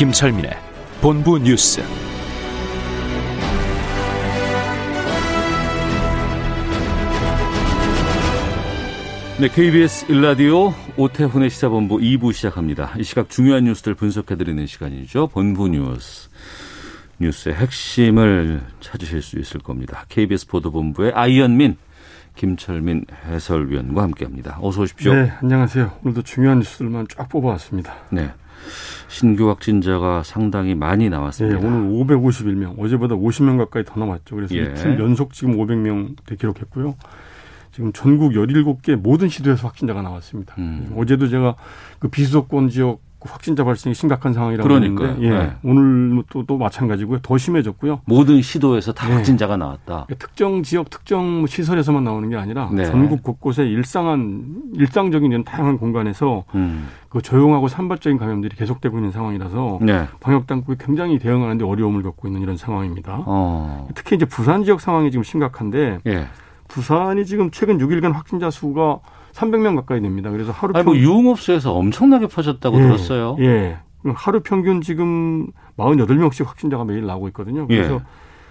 김철민의 본부 뉴스. 네, KBS 일라디오 오태훈의 시사본부 2부 시작합니다. 이 시각 중요한 뉴스들 분석해드리는 시간이죠. 본부 뉴스. 뉴스의 핵심을 찾으실 수 있을 겁니다. KBS 보도본부의 아이언민, 김철민 해설위원과 함께합니다. 어서 오십시오. 네, 안녕하세요. 오늘도 중요한 뉴스들만 쫙 뽑아왔습니다. 네. 신규 확진자가 상당히 많이 네, 나왔습니다. 오늘 551명, 어제보다 50명 가까이 더 남았죠. 그래서 예. 이틀 연속 지금 500명대 기록했고요. 지금 전국 17개 모든 시도에서 확진자가 나왔습니다. 음. 어제도 제가 그 비수도권 지역 확진자 발생이 심각한 상황이라고 그러니까요. 했는데, 예, 네. 오늘 또, 또 마찬가지고요. 더 심해졌고요. 모든 시도에서 다 네. 확진자가 나왔다. 그러니까 특정 지역, 특정 시설에서만 나오는 게 아니라 네. 전국 곳곳에 일상한 일상적인 이런 다양한 공간에서 음. 그 조용하고 산발적인 감염들이 계속되고 있는 상황이라서 네. 방역 당국이 굉장히 대응하는데 어려움을 겪고 있는 이런 상황입니다. 어. 특히 이제 부산 지역 상황이 지금 심각한데 예. 부산이 지금 최근 6일간 확진자 수가 300명 가까이 됩니다. 그래서 하루 아니, 뭐 평- 유흥업소에서 엄청나게 퍼졌다고 예, 들었어요. 예. 하루 평균 지금 48명씩 확진자가 매일 나오고 있거든요. 그래서 예.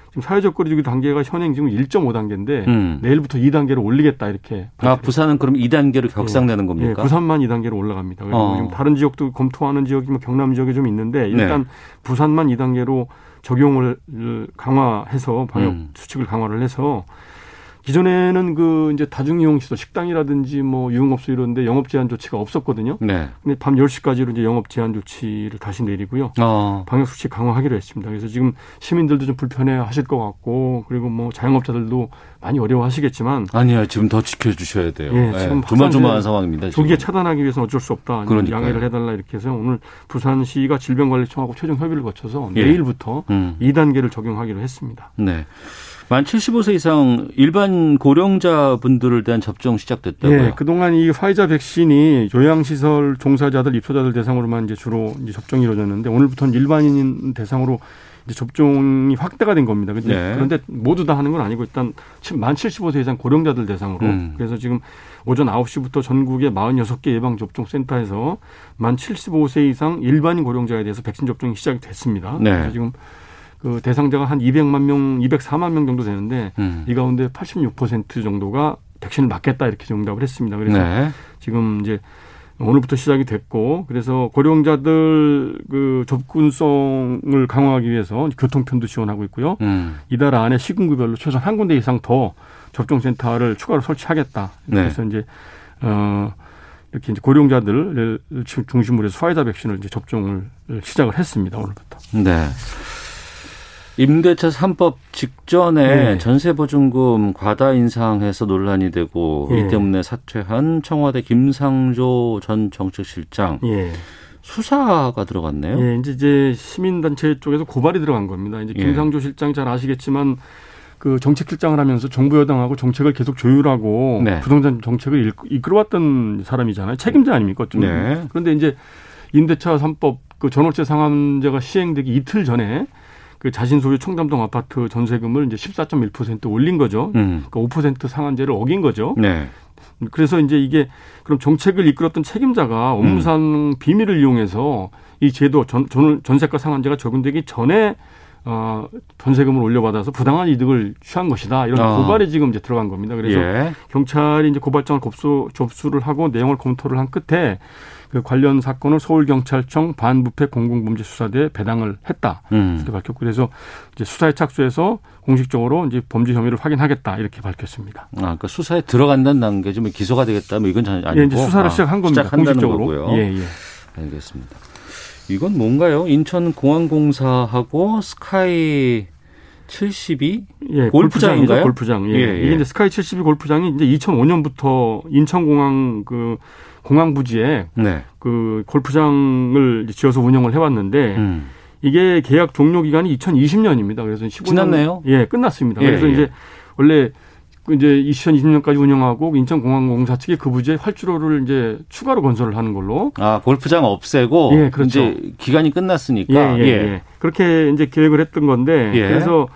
지금 사회적 거리두기 단계가 현행 지금 1.5단계인데 음. 내일부터 2단계로 올리겠다 이렇게 아, 부산은 그럼 2단계로 격상되는 겁니까? 예, 부산만 2단계로 올라갑니다. 그리고 어. 지금 다른 지역도 검토하는 지역이 뭐 경남 지역에 좀 있는데 일단 네. 부산만 2단계로 적용을 강화해서 방역 음. 수칙을 강화를 해서 기존에는 그 이제 다중이용 시설 식당이라든지 뭐 유흥업소 이런데 영업 제한 조치가 없었거든요. 네. 근데 밤 10시까지로 이제 영업 제한 조치를 다시 내리고요. 어. 방역 수칙 강화하기로 했습니다. 그래서 지금 시민들도 좀 불편해 하실 것 같고 그리고 뭐 자영업자들도 많이 어려워하시겠지만 아니야, 지금 더 지켜주셔야 돼요. 예, 예, 지금 조마조마한 확산세 상황입니다. 조기에 차단하기 위해서는 어쩔 수 없다. 그러니까요. 양해를 해달라 이렇게 해서 오늘 부산시가 질병관리청하고 최종 협의를 거쳐서 예. 내일부터 음. 2단계를 적용하기로 했습니다. 네. 만 75세 이상 일반 고령자분들을 대한 접종 시작됐다고요? 예, 그동안 이 화이자 백신이 요양시설 종사자들, 입소자들 대상으로만 이제 주로 이제 접종이 이루어졌는데 오늘부터는 일반인 대상으로 이제 접종이 확대가 된 겁니다. 근데 네. 그런데 모두 다 하는 건 아니고 일단 만 75세 이상 고령자들 대상으로 음. 그래서 지금 오전 9시부터 전국의 46개 예방접종센터에서 만 75세 이상 일반인 고령자에 대해서 백신 접종이 시작이 됐습니다. 네. 그래서 지금 그 대상자가 한 200만 명, 204만 명 정도 되는데 음. 이 가운데 86% 정도가 백신을 맞겠다 이렇게 응답을 했습니다. 그래서 네. 지금 이제 오늘부터 시작이 됐고 그래서 고령자들 그 접근성을 강화하기 위해서 교통편도 지원하고 있고요. 음. 이달 안에 시군구별로 최소한 한 군데 이상 더 접종센터를 추가로 설치하겠다. 네. 그래서 이제 어 이렇게 이제 고령자들을 중심으로 해서 화이자 백신을 이제 접종을 시작을 했습니다. 오늘부터. 네. 임대차 3법 직전에 네. 전세보증금 과다 인상해서 논란이 되고 예. 이 때문에 사퇴한 청와대 김상조 전 정책실장 예. 수사가 들어갔네요. 예, 이제 이제 시민단체 쪽에서 고발이 들어간 겁니다. 이제 예. 김상조 실장 잘 아시겠지만 그 정책실장을 하면서 정부 여당하고 정책을 계속 조율하고 네. 부동산 정책을 일- 이끌어왔던 사람이잖아요. 책임자 아닙니까? 좀. 네. 그런데 이제 임대차 3법 그 전월세 상한제가 시행되기 이틀 전에 그 자신 소유 청담동 아파트 전세금을 이제 14.1% 올린 거죠. 음. 그러니까 5% 상한제를 어긴 거죠. 네. 그래서 이제 이게 그럼 정책을 이끌었던 책임자가 업무상 비밀을 이용해서 이 제도 전, 전, 전세가 상한제가 적용되기 전에 어, 전세금을 올려받아서 부당한 이득을 취한 것이다. 이런 아. 고발이 지금 이제 들어간 겁니다. 그래서 예. 경찰이 이제 고발장을 접수, 접수를 하고 내용을 검토를 한 끝에 그 관련 사건을 서울경찰청 반부패 공공범죄수사대에 배당을 했다. 음. 이렇게 밝혔고 그래서 이제 수사에 착수해서 공식적으로 이제 범죄 혐의를 확인하겠다 이렇게 밝혔습니다. 아, 그러니까 수사에 들어간다는 단계지 뭐 기소가 되겠다 뭐 이건 전혀 아니고 예, 이제 수사를 아, 시작한 겁니다. 공식적으로. 거고요. 예, 예. 알겠습니다. 이건 뭔가요? 인천공항공사하고 스카이 72? 예, 골프장인가요? 골프장. 예. 예, 예. 이게 이제 스카이 72 골프장이 이제 2005년부터 인천공항 그 공항 부지에 네. 그 골프장을 지어서 운영을 해왔는데 음. 이게 계약 종료 기간이 2020년입니다. 그래서 15년 지났네요? 예, 끝났습니다. 예, 그래서 예. 이제 원래 그 이제 2020년까지 운영하고 인천공항공사 측이 그 부지에 활주로를 이제 추가로 건설을 하는 걸로 아, 골프장 없애고 예, 그렇죠. 이제 기간이 끝났으니까 예, 예, 예. 그렇게 이제 계획을 했던 건데 예. 그래서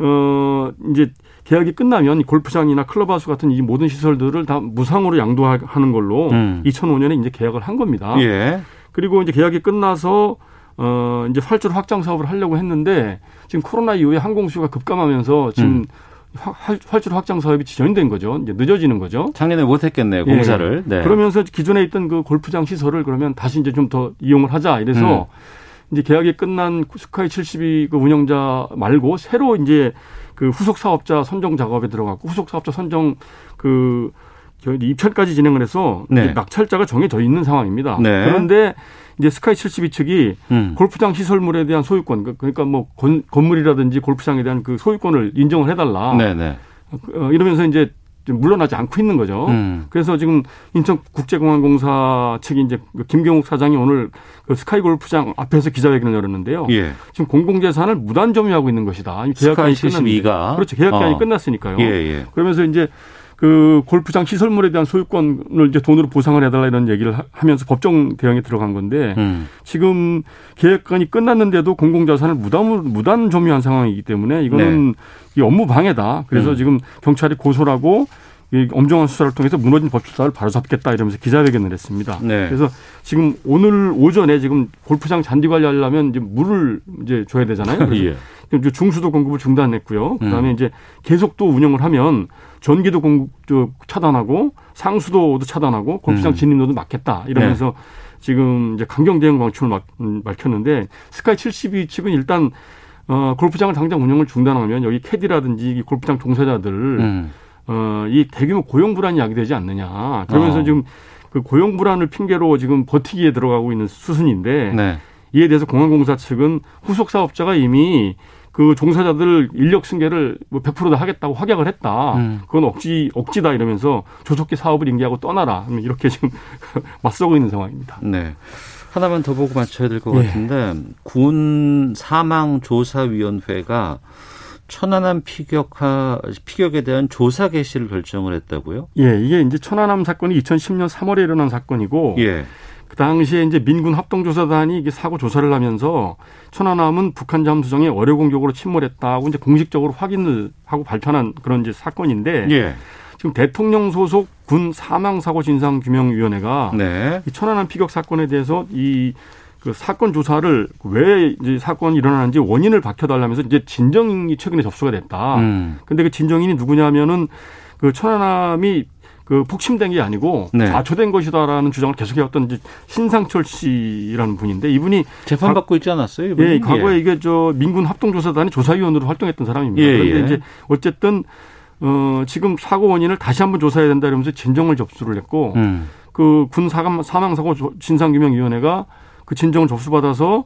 어 이제 계약이 끝나면 골프장이나 클럽하우스 같은 이 모든 시설들을 다 무상으로 양도하는 걸로 음. 2005년에 이제 계약을 한 겁니다. 예. 그리고 이제 계약이 끝나서 어 이제 활주로 확장 사업을 하려고 했는데 지금 코로나 이후에 항공 수요가 급감하면서 지금 음. 활- 활주로 확장 사업이 지연된 거죠. 이제 늦어지는 거죠. 작년에 못 했겠네요, 예. 공사를. 네. 그러면서 기존에 있던 그 골프장 시설을 그러면 다시 이제 좀 더 이용을 하자 이래서 음. 이제 계약이 끝난 스카이 72 그 운영자 말고 새로 이제 그 후속 사업자 선정 작업에 들어갔고 후속 사업자 선정 그 입찰까지 진행을 해서 네. 낙찰자가 정해져 있는 상황입니다. 네. 그런데 이제 스카이 72 측이 음. 골프장 시설물에 대한 소유권 그- 그러니까 뭐 건, 건물이라든지 골프장에 대한 그 소유권을 인정을 해달라. 네, 네. 어, 이러면서 이제 좀 물러나지 않고 있는 거죠. 음. 그래서 지금 인천국제공항공사 측이 이제 그 김경욱 사장이 오늘 그 스카이 골프장 앞에서 기자회견을 열었는데요. 예. 지금 공공재산을 무단 점유하고 있는 것이다. 계약기간이 끝났는데. 72가 그렇죠. 계약기간이 어. 끝났으니까요. 예, 예. 그러면서 이제 그 골프장 시설물에 대한 소유권을 이제 돈으로 보상을 해달라 이런 얘기를 하- 하면서 법정 대응에 들어간 건데 음. 지금 계획관이 끝났는데도 공공자산을 무단 무단 점유한 상황이기 때문에 이거는 이 업무 방해다. 그래서 네. 음. 지금 경찰이 고소하고 이 엄정한 수사를 통해서 무너진 법조사를 바로잡겠다 이러면서 기자회견을 했습니다. 네. 그래서 지금 오늘 오전에 지금 골프장 잔디 관리하려면 이제 물을 이제 줘야 되잖아요. 그래서 예. 중수도 공급을 중단했고요. 그다음에 음. 이제 계속 또 운영을 하면 전기도 공급 저 차단하고 상수도도 차단하고 골프장 음. 진입로도 막겠다 이러면서 지금 이제 강경 대응 방침을 막, 음, 밝혔는데 스카이 72 측은 일단 어 골프장을 당장 운영을 중단하면 여기 캐디라든지 이 골프장 종사자들 음. 어 이 대규모 고용 불안이 야기되지 않느냐 그러면서 어. 지금 그 고용 불안을 핑계로 지금 버티기에 들어가고 있는 수순인데 네. 이에 대해서 공항공사 측은 후속 사업자가 이미 그 종사자들 인력 승계를 뭐 100%다 하겠다고 확약을 했다. 음. 그건 억지 억지다 이러면서 조속히 사업을 인계하고 떠나라. 이렇게 지금 맞서고 있는 상황입니다. 네. 하나만 더 보고 맞춰야 될것 예. 같은데 군 사망 조사 위원회가 천안함 피격하 피격에 대한 조사 개시를 결정을 했다고요? 예, 이게 이제 천안함 사건이 2010년 3월에 일어난 사건이고 예. 그 당시에 이제 민군 합동조사단이 이게 사고 조사를 하면서 천안함은 북한 잠수정에 어뢰 공격으로 침몰했다고 이제 공식적으로 확인을 하고 발표한 그런 이제 사건인데 예. 지금 대통령 소속 군 사망 사고 진상 규명 위원회가 네. 이 천안함 피격 사건에 대해서 이 그 사건 조사를 왜 이제 사건이 일어나는지 원인을 밝혀달라면서 이제 진정이 최근에 접수가 됐다. 음. 근데 그 진정인이 누구냐면은 그 천안함이 그 폭침된 게 아니고 네. 좌초된 것이다라는 주장을 계속해왔던 이제 신상철 씨라는 분인데 이분이 재판 받고 있지 않았어요? 이분이? 예, 과거에 이게 저 민군 합동조사단의 조사위원으로 활동했던 사람입니다. 예, 그런데 예. 이제 어쨌든 어 지금 사고 원인을 다시 한번 조사해야 된다 이러면서 진정을 접수를 했고 음. 그군 사망 사망 사고 진상규명위원회가 그 진정을 접수받아서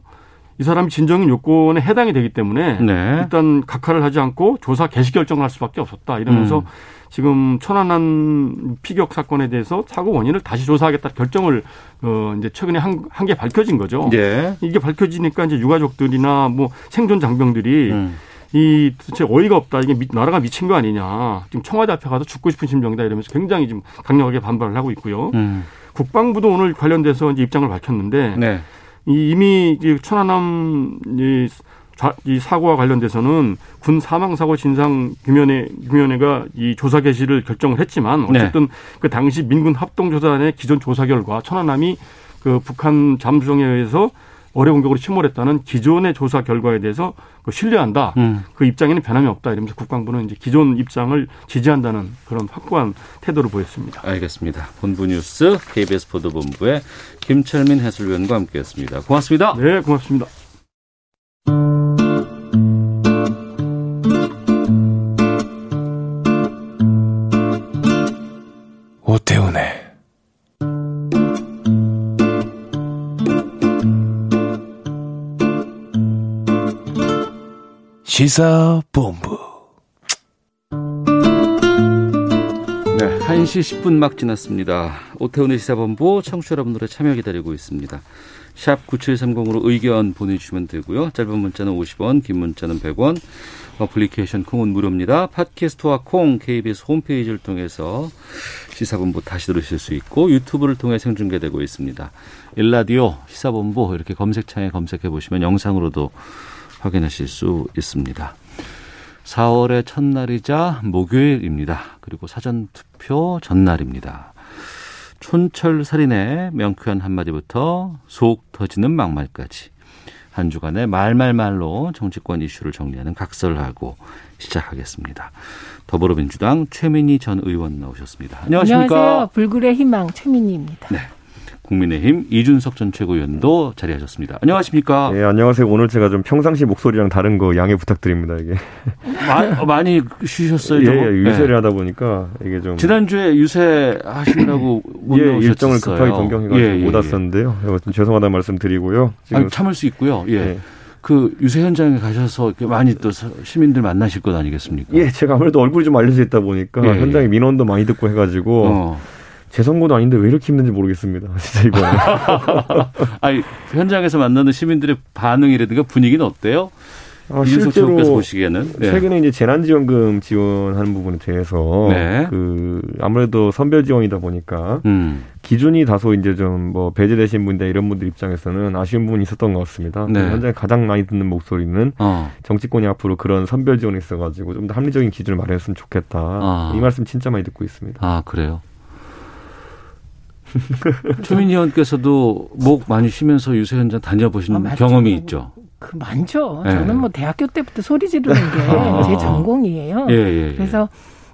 이 사람이 진정인 요건에 해당이 되기 때문에 네. 일단 각하를 하지 않고 조사 개시 결정을 할 수밖에 없었다 이러면서 음. 지금 천안함 피격 사건에 대해서 사고 원인을 다시 조사하겠다 결정을 어 이제 최근에 한게 밝혀진 거죠. 예. 이게 밝혀지니까 이제 유가족들이나 뭐 생존 장병들이 음. 이 도대체 어이가 없다. 이게 미- 나라가 미친 거 아니냐. 지금 청와대 앞에 가서 죽고 싶은 심정이다 이러면서 굉장히 지금 강력하게 반발을 하고 있고요. 음. 국방부도 오늘 관련돼서 이제 입장을 밝혔는데 네. 이 이미 이제 천안함 이, 사고와 관련돼서는 군 사망 사고 진상 규명회 규명회가 이 조사 개시를 결정을 했지만 어쨌든 그 당시 민군 합동조사단의 기존 조사 결과 천안함이 그 북한 잠수정에 의해서 어뢰 공격으로 침몰했다는 기존의 조사 결과에 대해서 그 신뢰한다. 음. 그 입장에는 변함이 없다. 이러면서 국방부는 이제 기존 입장을 지지한다는 그런 확고한 태도를 보였습니다. 알겠습니다. 본부 뉴스 KBS 보도본부의 김철민 해설위원과 함께했습니다. 고맙습니다. 네, 고맙습니다. 시사본부. 네, 1시 10분 막 지났습니다. 오태훈의 시사본부 청취자 여러분들의 참여 기다리고 있습니다. 샵 9730으로 의견 보내주시면 되고요. 짧은 문자는 50원, 긴 문자는 100원, 어플리케이션 콩은 무료입니다. 팟캐스트와 콩, KBS 홈페이지를 통해서 시사본부 다시 들으실 수 있고 유튜브를 통해 생중계되고 있습니다. 일라디오 시사본부 이렇게 검색창에 검색해 보시면 영상으로도 확인하실 수 있습니다. 4월의 첫날이자 목요일입니다. 그리고 사전투표 전날입니다. 촌철살인의 명쾌한 한마디부터 속 터지는 막말까지 한 주간의 말말말로 정치권 이슈를 정리하는 각설하고 시작하겠습니다. 더불어민주당 최민희 전 의원 나오셨습니다. 안녕하십니까? 안녕하세요. 불굴의 희망 최민희입니다. 네. 국민의힘 이준석 전 최고위원도 자리하셨습니다. 안녕하십니까? 예, 안녕하세요. 오늘 제가 좀 평상시 목소리랑 다른 거 양해 부탁드립니다. 이게 마- 많이 쉬셨어요? 예? 예, 유세를 네. 하다 보니까 이게 좀 지난주에 유세 하시느라고 못 예. 일정을 급하게 변경해가지고 예, 예, 못 예. 왔었는데요. 여튼 죄송하다는 말씀 드리고요. 지금 아니, 참을 수 있고요. 예. 예. 그 유세 현장에 가셔서 많이 또 서- 시민들 만나실 것 아니겠습니까? 예, 제가 아무래도 얼굴이 좀 알려져 있다 보니까 예, 예. 현장에 민원도 많이 듣고 해가지고 어. 제 선거도 아닌데 왜 이렇게 힘든지 모르겠습니다. 진짜 이번에. 아니 현장에서 만나는 시민들의 반응이라든가 분위기는 어때요? 아, 실제로 보시기에는 네. 최근에 이제 재난지원금 지원하는 부분에 대해서 네. 그 아무래도 선별 지원이다 보니까 음. 기준이 다소 이제 좀 뭐 배제되신 분들 이런 분들 입장에서는 아쉬운 부분이 있었던 것 같습니다. 네. 현장에 가장 많이 듣는 목소리는 어. 정치권이 앞으로 그런 선별 지원이 있어가지고 좀 더 합리적인 기준을 마련했으면 좋겠다. 아. 이 말씀 진짜 많이 듣고 있습니다. 아 그래요. 최민희 의원께서도 목 많이 쉬면서 유세 현장 다녀보신 아. 경험이 있죠. 그 많죠. 네. 저는 뭐 대학교 때부터 소리 지르는 게 아. 제 전공이에요. 예, 예, 예. 그래서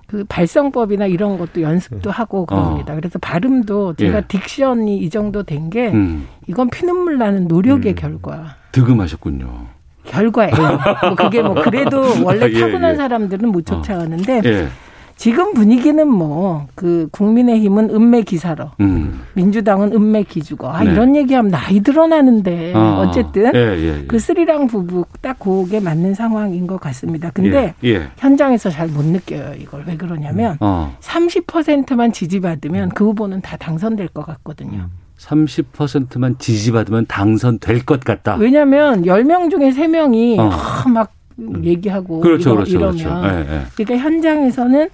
그 발성법이나 이런 것도 연습도 하고 그럽니다. 그래서 발음도 제가 예. 딕션이 이 정도 된게 음, 이건 피눈물 나는 노력의 음. 결과. 득음하셨군요. 결과예요. 뭐 그게 뭐 그래도 원래 예, 타고난 예. 사람들은 못 쫓아가는데 예. 지금 분위기는 뭐 그 국민의힘은 은매 기사로 음. 민주당은 은매 기주거 아, 네. 이런 얘기하면 나이 드러나는데 아, 어쨌든 예, 예, 예. 그 스리랑 부부 딱 그게 맞는 상황인 것 같습니다. 근데 예, 예. 현장에서 잘 못 느껴요 이걸 왜 그러냐면 어. 30%만 지지받으면 그 후보는 다 당선될 것 같거든요. 30%만 지지받으면 당선될 것 같다. 왜냐하면 10명 중에 3명이 어. 막 얘기하고 그렇죠, 이러, 그렇죠, 이러면 그렇죠. 예, 예. 그러니까 현장에서는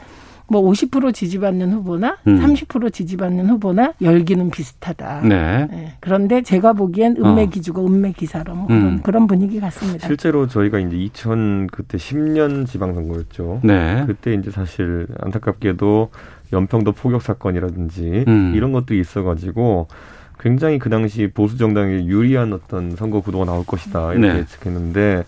뭐 50% 지지받는 후보나 음. 30% 지지받는 후보나 열기는 비슷하다. 네. 예, 그런데 제가 보기엔 어. 은매 기주고 은매 기사로 뭐 그런, 음. 그런 분위기 같습니다. 실제로 저희가 이제 2000 그때 10년 지방선거였죠. 네. 그때 이제 사실 안타깝게도 연평도 포격 사건이라든지 음. 이런 것도 있어가지고 굉장히 그 당시 보수 정당에 유리한 어떤 선거 구도가 나올 것이다 이렇게 네. 예측했는데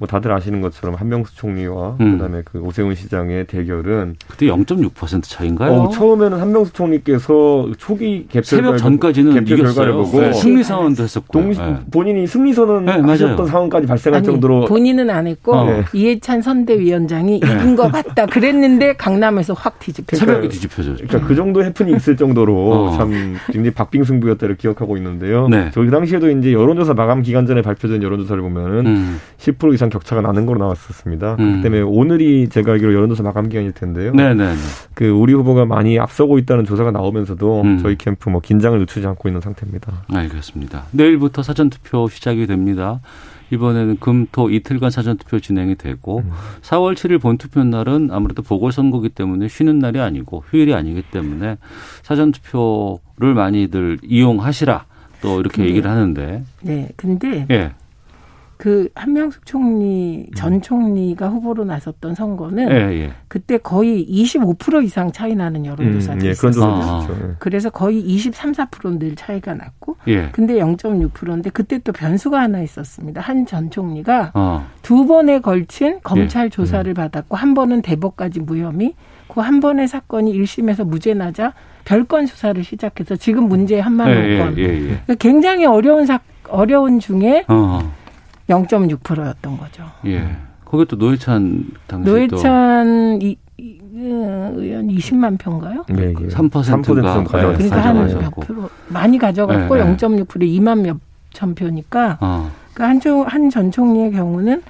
뭐 다들 아시는 것처럼 한명수 총리와 음. 그다음에 그 오세훈 시장의 대결은 그때 0.6% 차인가요? 어, 처음에는 한명수 총리께서 초기 개표 새벽 결과- 전까지는 개표 결과를 이겼어요. 보고 네, 승리 상황도 했었고. 동, 본인이 승리 선언 네. 하셨던 상황까지 발생할 아니, 정도로 본인은 안 했고 어. 네. 이해찬 선대위원장이 이긴 것 같다 그랬는데 강남에서 확 뒤집혀. 새벽에 뒤집혀졌죠. 그러니까 그 정도 해프닝이 있을 정도로 어. 참 굉장히 박빙승부였다를 기억하고 있는데요. 네. 저희 당시에도 이제 여론조사 마감 기간 전에 발표된 여론조사를 보면은 음. 10% 이상 격차가 나는 걸로 나왔었습니다. 음. 그렇기 때문에 오늘이 제가 알기로 여론조사 마감 기간일 텐데요. 네네. 그 우리 후보가 많이 앞서고 있다는 조사가 나오면서도 음. 저희 캠프 뭐 긴장을 늦추지 않고 있는 상태입니다. 알겠습니다. 내일부터 사전 투표 시작이 됩니다. 이번에는 금토 이틀간 사전투표 진행이 되고 4월 7일 본투표 날은 아무래도 보궐선거기 때문에 쉬는 날이 아니고 휴일이 아니기 때문에 사전투표를 많이들 이용하시라 또 이렇게 얘기를 하는데 네, 근데 예, 그 한명숙 총리 전 총리가 후보로 나섰던 선거는 예, 예. 그때 거의 25% 이상 차이 나는 여론조사도 예, 그런 있었어요. 아. 예. 그래서 거의 23, 4%늘 차이가 났고 예. 근데 0.6%인데 그때 또 변수가 하나 있었습니다. 한 전 총리가 어, 두 번에 걸친 검찰 예. 조사를 받았고 한 번은 대법까지 무혐의 그 한 번의 사건이 1심에서 무죄 나자 별건 수사를 시작해서 지금 문제 한만 예, 원 예, 건. 예, 예. 그러니까 굉장히 어려운 사 어려운 중에 어, 0.6%였던 거죠. 예. 거기 또 노회찬 당시 또 노회찬 이, 이, 어, 의원 20만 표인가요? 네, 예. 3%가 3%좀 가져갔어요. 그러니까 한 가져가셨고. 몇 프로 많이 가져갔고 네, 네. 0.6% 2만 몇 천 표니까 어, 그러니까 한한 전 총리의 경우는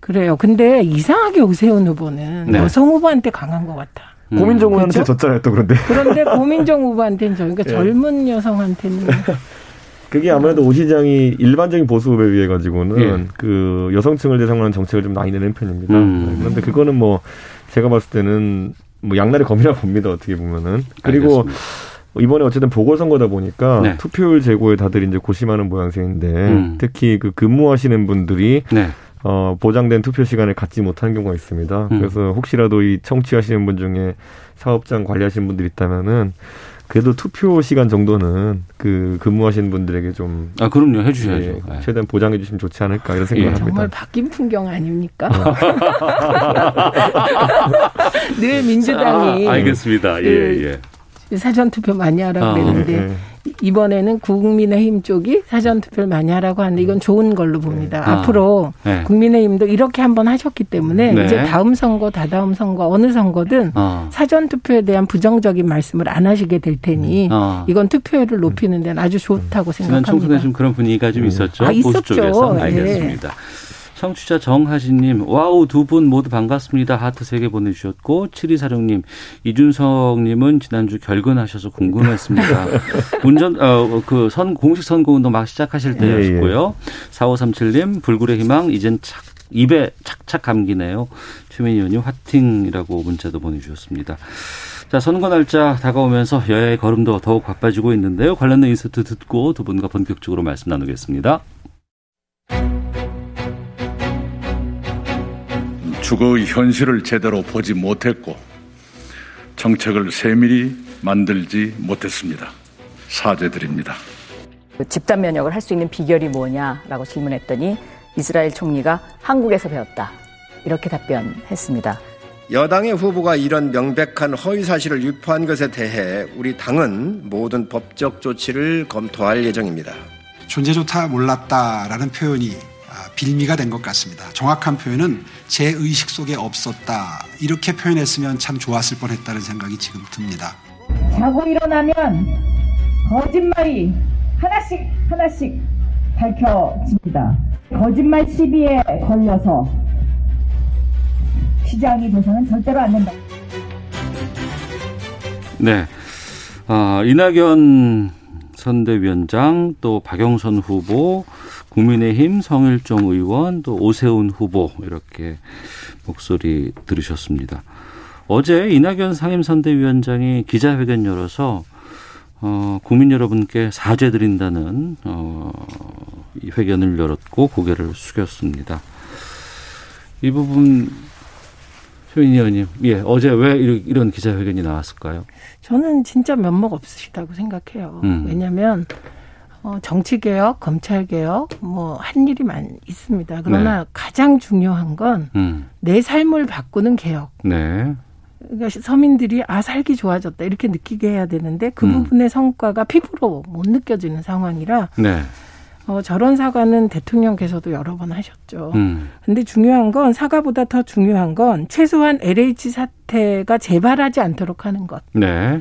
그래요. 근데 이상하게 오세훈 후보는 네. 여성 후보한테 강한 것 같아. 음. 고민정 그렇죠? 졌잖아요, 또 그런데. 그런데 고민정 후보한테는 저 그러니까 예. 젊은 여성한테는 그게 아무래도 오 시장이 일반적인 보수 후보에 비해 가지고는 예. 그 여성층을 대상으로 한 정책을 좀 많이 내는 편입니다. 음. 네, 그런데 그거는 뭐 제가 봤을 때는 뭐 양날의 검이라 봅니다. 어떻게 보면은. 그리고 알겠습니다. 이번에 어쨌든 보궐선거다 보니까 네. 투표율 제고에 다들 이제 고심하는 모양새인데 음. 특히 그 근무하시는 분들이 네. 어, 보장된 투표 시간을 갖지 못하는 경우가 있습니다. 음. 그래서 혹시라도 이 청취하시는 분 중에 사업장 관리하시는 분들 있다면은 그래도 투표 시간 정도는 그 근무하시는 분들에게 좀 아 그럼요 해주셔야죠. 예, 네. 최대한 보장해 주시면 좋지 않을까 이런 생각을 예. 합니다. 정말 바뀐 풍경 아닙니까? 어. 늘 민주당이 아, 알겠습니다. 예그 예. 사전 투표 많이 하라고 아, 그랬는데 예, 예. 이번에는 국민의힘 쪽이 사전 투표를 많이 하라고 하는데 이건 좋은 걸로 봅니다. 아. 앞으로 네. 국민의힘도 이렇게 한번 하셨기 때문에 네. 이제 다음 선거, 다다음 선거 어느 선거든 어. 사전 투표에 대한 부정적인 말씀을 안 하시게 될 테니 어. 이건 투표율을 높이는 데는 아주 좋다고 지난 생각합니다. 총선에 좀 그런 분위기가 좀 있었죠. 아, 보수 있었죠. 쪽에서 예. 알겠습니다. 청취자 정하진님, 와우, 두 분 모두 반갑습니다. 하트 세 개 보내주셨고, 7246님, 이준석님은 지난주 결근하셔서 궁금했습니다. 운전, 어, 그 선, 공식 선거 운동 막 시작하실 때였고요. 4537님, 불굴의 희망, 이젠 착, 입에 착착 감기네요. 최민희 의원님 화팅이라고 문자도 보내주셨습니다. 자, 선거 날짜 다가오면서 여야의 걸음도 더욱 바빠지고 있는데요. 관련된 인서트 듣고 두 분과 본격적으로 말씀 나누겠습니다. 주거의 현실을 제대로 보지 못했고 정책을 세밀히 만들지 못했습니다. 사죄드립니다. 그 집단 면역을 할 수 있는 비결이 뭐냐라고 질문했더니 이스라엘 총리가 한국에서 배웠다. 이렇게 답변했습니다. 여당의 후보가 이런 명백한 허위 사실을 유포한 것에 대해 우리 당은 모든 법적 조치를 검토할 예정입니다. 존재조차 몰랐다라는 표현이 아, 빌미가 된 것 같습니다. 정확한 표현은 제 의식 속에 없었다. 이렇게 표현했으면 참 좋았을 뻔 했다는 생각이 지금 듭니다. 자고 일어나면 거짓말이 하나씩 하나씩 밝혀집니다. 거짓말 시비에 걸려서 시장이 돼서는 절대로 안 된다. 네. 아, 이낙연 선대위원장, 또 박영선 후보, 국민의힘 성일종 의원, 또 오세훈 후보, 이렇게 목소리 들으셨습니다. 어제 이낙연 상임선대위원장이 기자회견 열어서, 어, 국민 여러분께 사죄드린다는, 어, 이 회견을 열었고, 고개를 숙였습니다. 이 부분, 효인이 의원님, 예, 어제 왜 이런- 이런 기자회견이 나왔을까요? 저는 진짜 면목 없으시다고 생각해요. 음. 왜냐하면 어, 정치 개혁, 검찰 개혁, 뭐 한 일이 많 있습니다. 그러나 가장 중요한 건내 음, 삶을 바꾸는 개혁. 네. 그러니까 서민들이 아 살기 좋아졌다 이렇게 느끼게 해야 되는데 그 음. 부분의 성과가 피부로 못 느껴지는 상황이라 네. 어, 저런 사과는 대통령께서도 여러 번 하셨죠. 음, 근데 중요한 건 사과보다 더 중요한 건 최소한 LH 사태가 재발하지 않도록 하는 것. 네.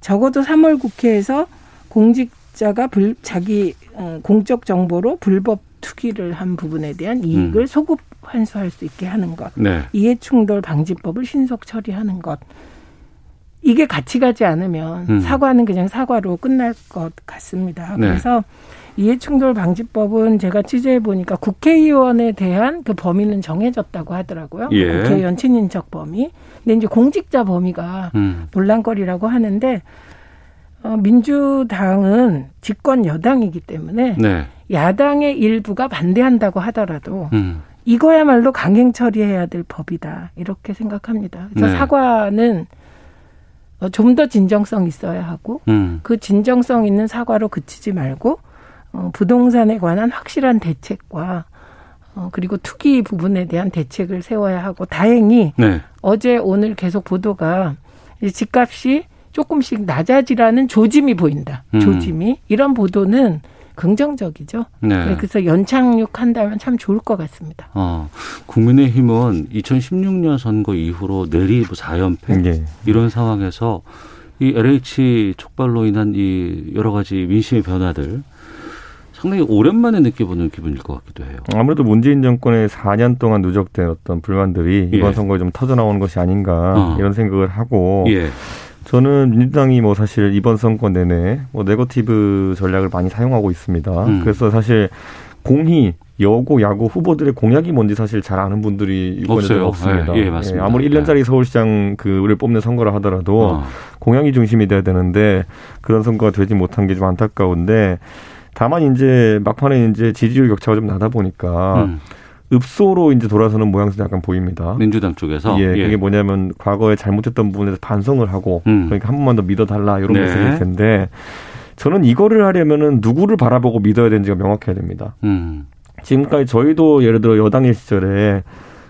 적어도 3월 국회에서 공직 자가 불, 자기 어, 공적 정보로 불법 투기를 한 부분에 대한 이익을 음. 소급 환수할 수 있게 하는 것. 네. 이해충돌 방지법을 신속 처리하는 것. 이게 같이 가지 않으면 음. 사과는 그냥 사과로 끝날 것 같습니다. 네. 그래서 이해충돌 방지법은 제가 취재해 보니까 국회의원에 대한 그 범위는 정해졌다고 하더라고요. 예. 국회의원 친인척 범위. 근데 이제 공직자 범위가 음, 논란거리라고 하는데 어, 민주당은 집권 여당이기 때문에 네. 야당의 일부가 반대한다고 하더라도 음, 이거야말로 강행 처리해야 될 법이다 이렇게 생각합니다. 그래서 네. 사과는 어, 좀더 진정성 있어야 하고 음, 그 진정성 있는 사과로 그치지 말고 어, 부동산에 관한 확실한 대책과 어, 그리고 투기 부분에 대한 대책을 세워야 하고 다행히 네. 어제 오늘 계속 보도가 집값이 조금씩 낮아지라는 조짐이 보인다. 음. 조짐이 이런 보도는 긍정적이죠. 네. 그래서 연착륙 한다면 참 좋을 것 같습니다. 어, 국민의힘은 2016년 선거 이후로 내리부 4연패 예. 이런 상황에서 이 LH 촉발로 인한 이 여러 가지 민심의 변화들 상당히 오랜만에 느껴보는 기분일 것 같기도 해요. 아무래도 문재인 정권의 4년 동안 누적된 어떤 불만들이 이번 예. 선거에 좀 터져 나오는 것이 아닌가 어. 이런 생각을 하고 예. 저는 민주당이 뭐 사실 이번 선거 내내 뭐 네거티브 전략을 많이 사용하고 있습니다. 음. 그래서 사실 공히 여고 야구 후보들의 공약이 뭔지 사실 잘 아는 분들이 없어요. 없습니다. 예, 예, 맞습니다. 아무리 1년짜리 서울시장 그를 뽑는 선거를 하더라도 어. 공약이 중심이 돼야 되는데 그런 선거가 되지 못한 게 좀 안타까운데 다만 이제 막판에 이제 지지율 격차가 좀 나다 보니까 음. 읍소로 이제 돌아서는 모양새도 약간 보입니다. 민주당 쪽에서 예, 그게 뭐냐면 과거에 잘못했던 부분에서 반성을 하고 음. 그러니까 한 번만 더 믿어달라 이런 네. 메시지일 텐데 저는 이거를 하려면은 누구를 바라보고 믿어야 되는지가 명확해야 됩니다. 음. 지금까지 저희도 예를 들어 여당의 시절에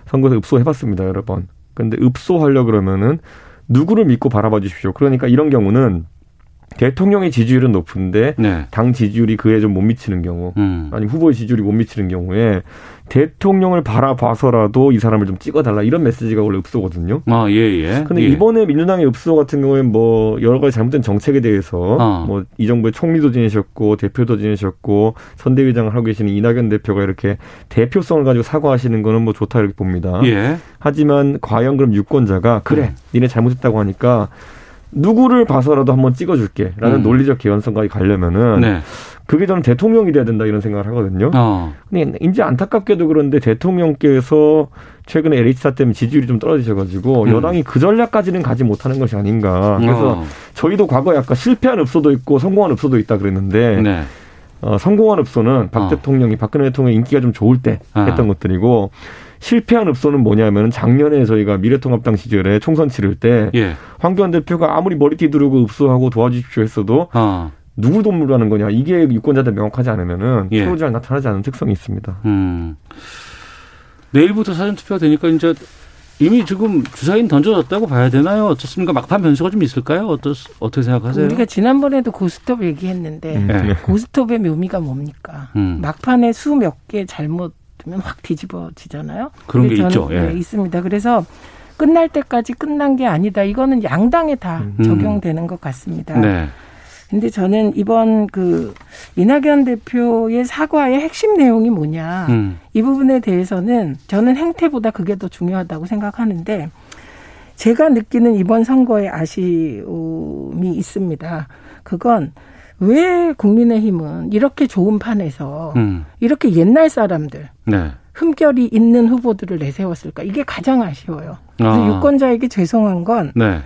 선거에서 읍소해봤습니다 여러 번. 근데 읍소하려 그러면은 누구를 믿고 바라봐 주십시오. 그러니까 이런 경우는 대통령의 지지율은 높은데 네. 당 지지율이 그에 좀 못 미치는 경우 음. 아니 후보의 지지율이 못 미치는 경우에 대통령을 바라봐서라도 이 사람을 좀 찍어달라 이런 메시지가 원래 읍소거든요. 아, 예, 예. 근데 예. 이번에 민주당의 읍소 같은 경우에는 뭐 여러 가지 잘못된 정책에 대해서 어. 뭐이 정부의 총리도 지내셨고 대표도 지내셨고 선대위장을 하고 계시는 이낙연 대표가 이렇게 대표성을 가지고 사과하시는 거는 뭐 좋다 이렇게 봅니다. 예. 하지만 과연 그럼 유권자가 그래 니네 잘못했다고 하니까 누구를 봐서라도 한번 찍어줄게 라는 음. 논리적 개연성까지 가려면은 네. 그게 저는 대통령이 돼야 된다 이런 생각을 하거든요. 어. 근데 이제 안타깝게도 그런데 대통령께서 최근에 LH사 때문에 지지율이 좀 떨어지셔가지고 음. 여당이 그 전략까지는 가지 못하는 것이 아닌가. 그래서 어. 저희도 과거에 약간 실패한 읍소도 있고 성공한 읍소도 있다 그랬는데 네. 어, 성공한 읍소는 박 어. 대통령이 박근혜 대통령 인기가 좀 좋을 때 아. 했던 것들이고 실패한 읍소는 뭐냐면 작년에 저희가 미래통합당 시절에 총선 치를 때 예. 황교안 대표가 아무리 머리띠 두르고 읍소하고 도와주십시오 했어도 어. 누구 돈으로 하는 거냐 이게 유권자들 명확하지 않으면은 예. 표로 잘 나타나지 않는 특성이 있습니다. 음. 내일부터 사전 투표가 되니까 이제 이미 지금 주사인 던져졌다고 봐야 되나요? 어떻습니까? 막판 변수가 좀 있을까요? 어떻, 어떻게 생각하세요? 우리가 지난번에도 고스톱 얘기했는데 음. 네. 고스톱의 묘미가 뭡니까? 음. 막판에 수 몇 개 잘못 되면 확 뒤집어지잖아요. 그런 게 있죠. 예. 네, 있습니다. 그래서 끝날 때까지 끝난 게 아니다. 이거는 양당에 다 음. 적용되는 것 같습니다. 네. 근데 저는 이번 그 이낙연 대표의 사과의 핵심 내용이 뭐냐. 음. 이 부분에 대해서는 저는 행태보다 그게 더 중요하다고 생각하는데 제가 느끼는 이번 선거의 아쉬움이 있습니다. 그건 왜 국민의힘은 이렇게 좋은 판에서 음. 이렇게 옛날 사람들 네. 흠결이 있는 후보들을 내세웠을까? 이게 가장 아쉬워요. 그래서 아. 유권자에게 죄송한 건 네.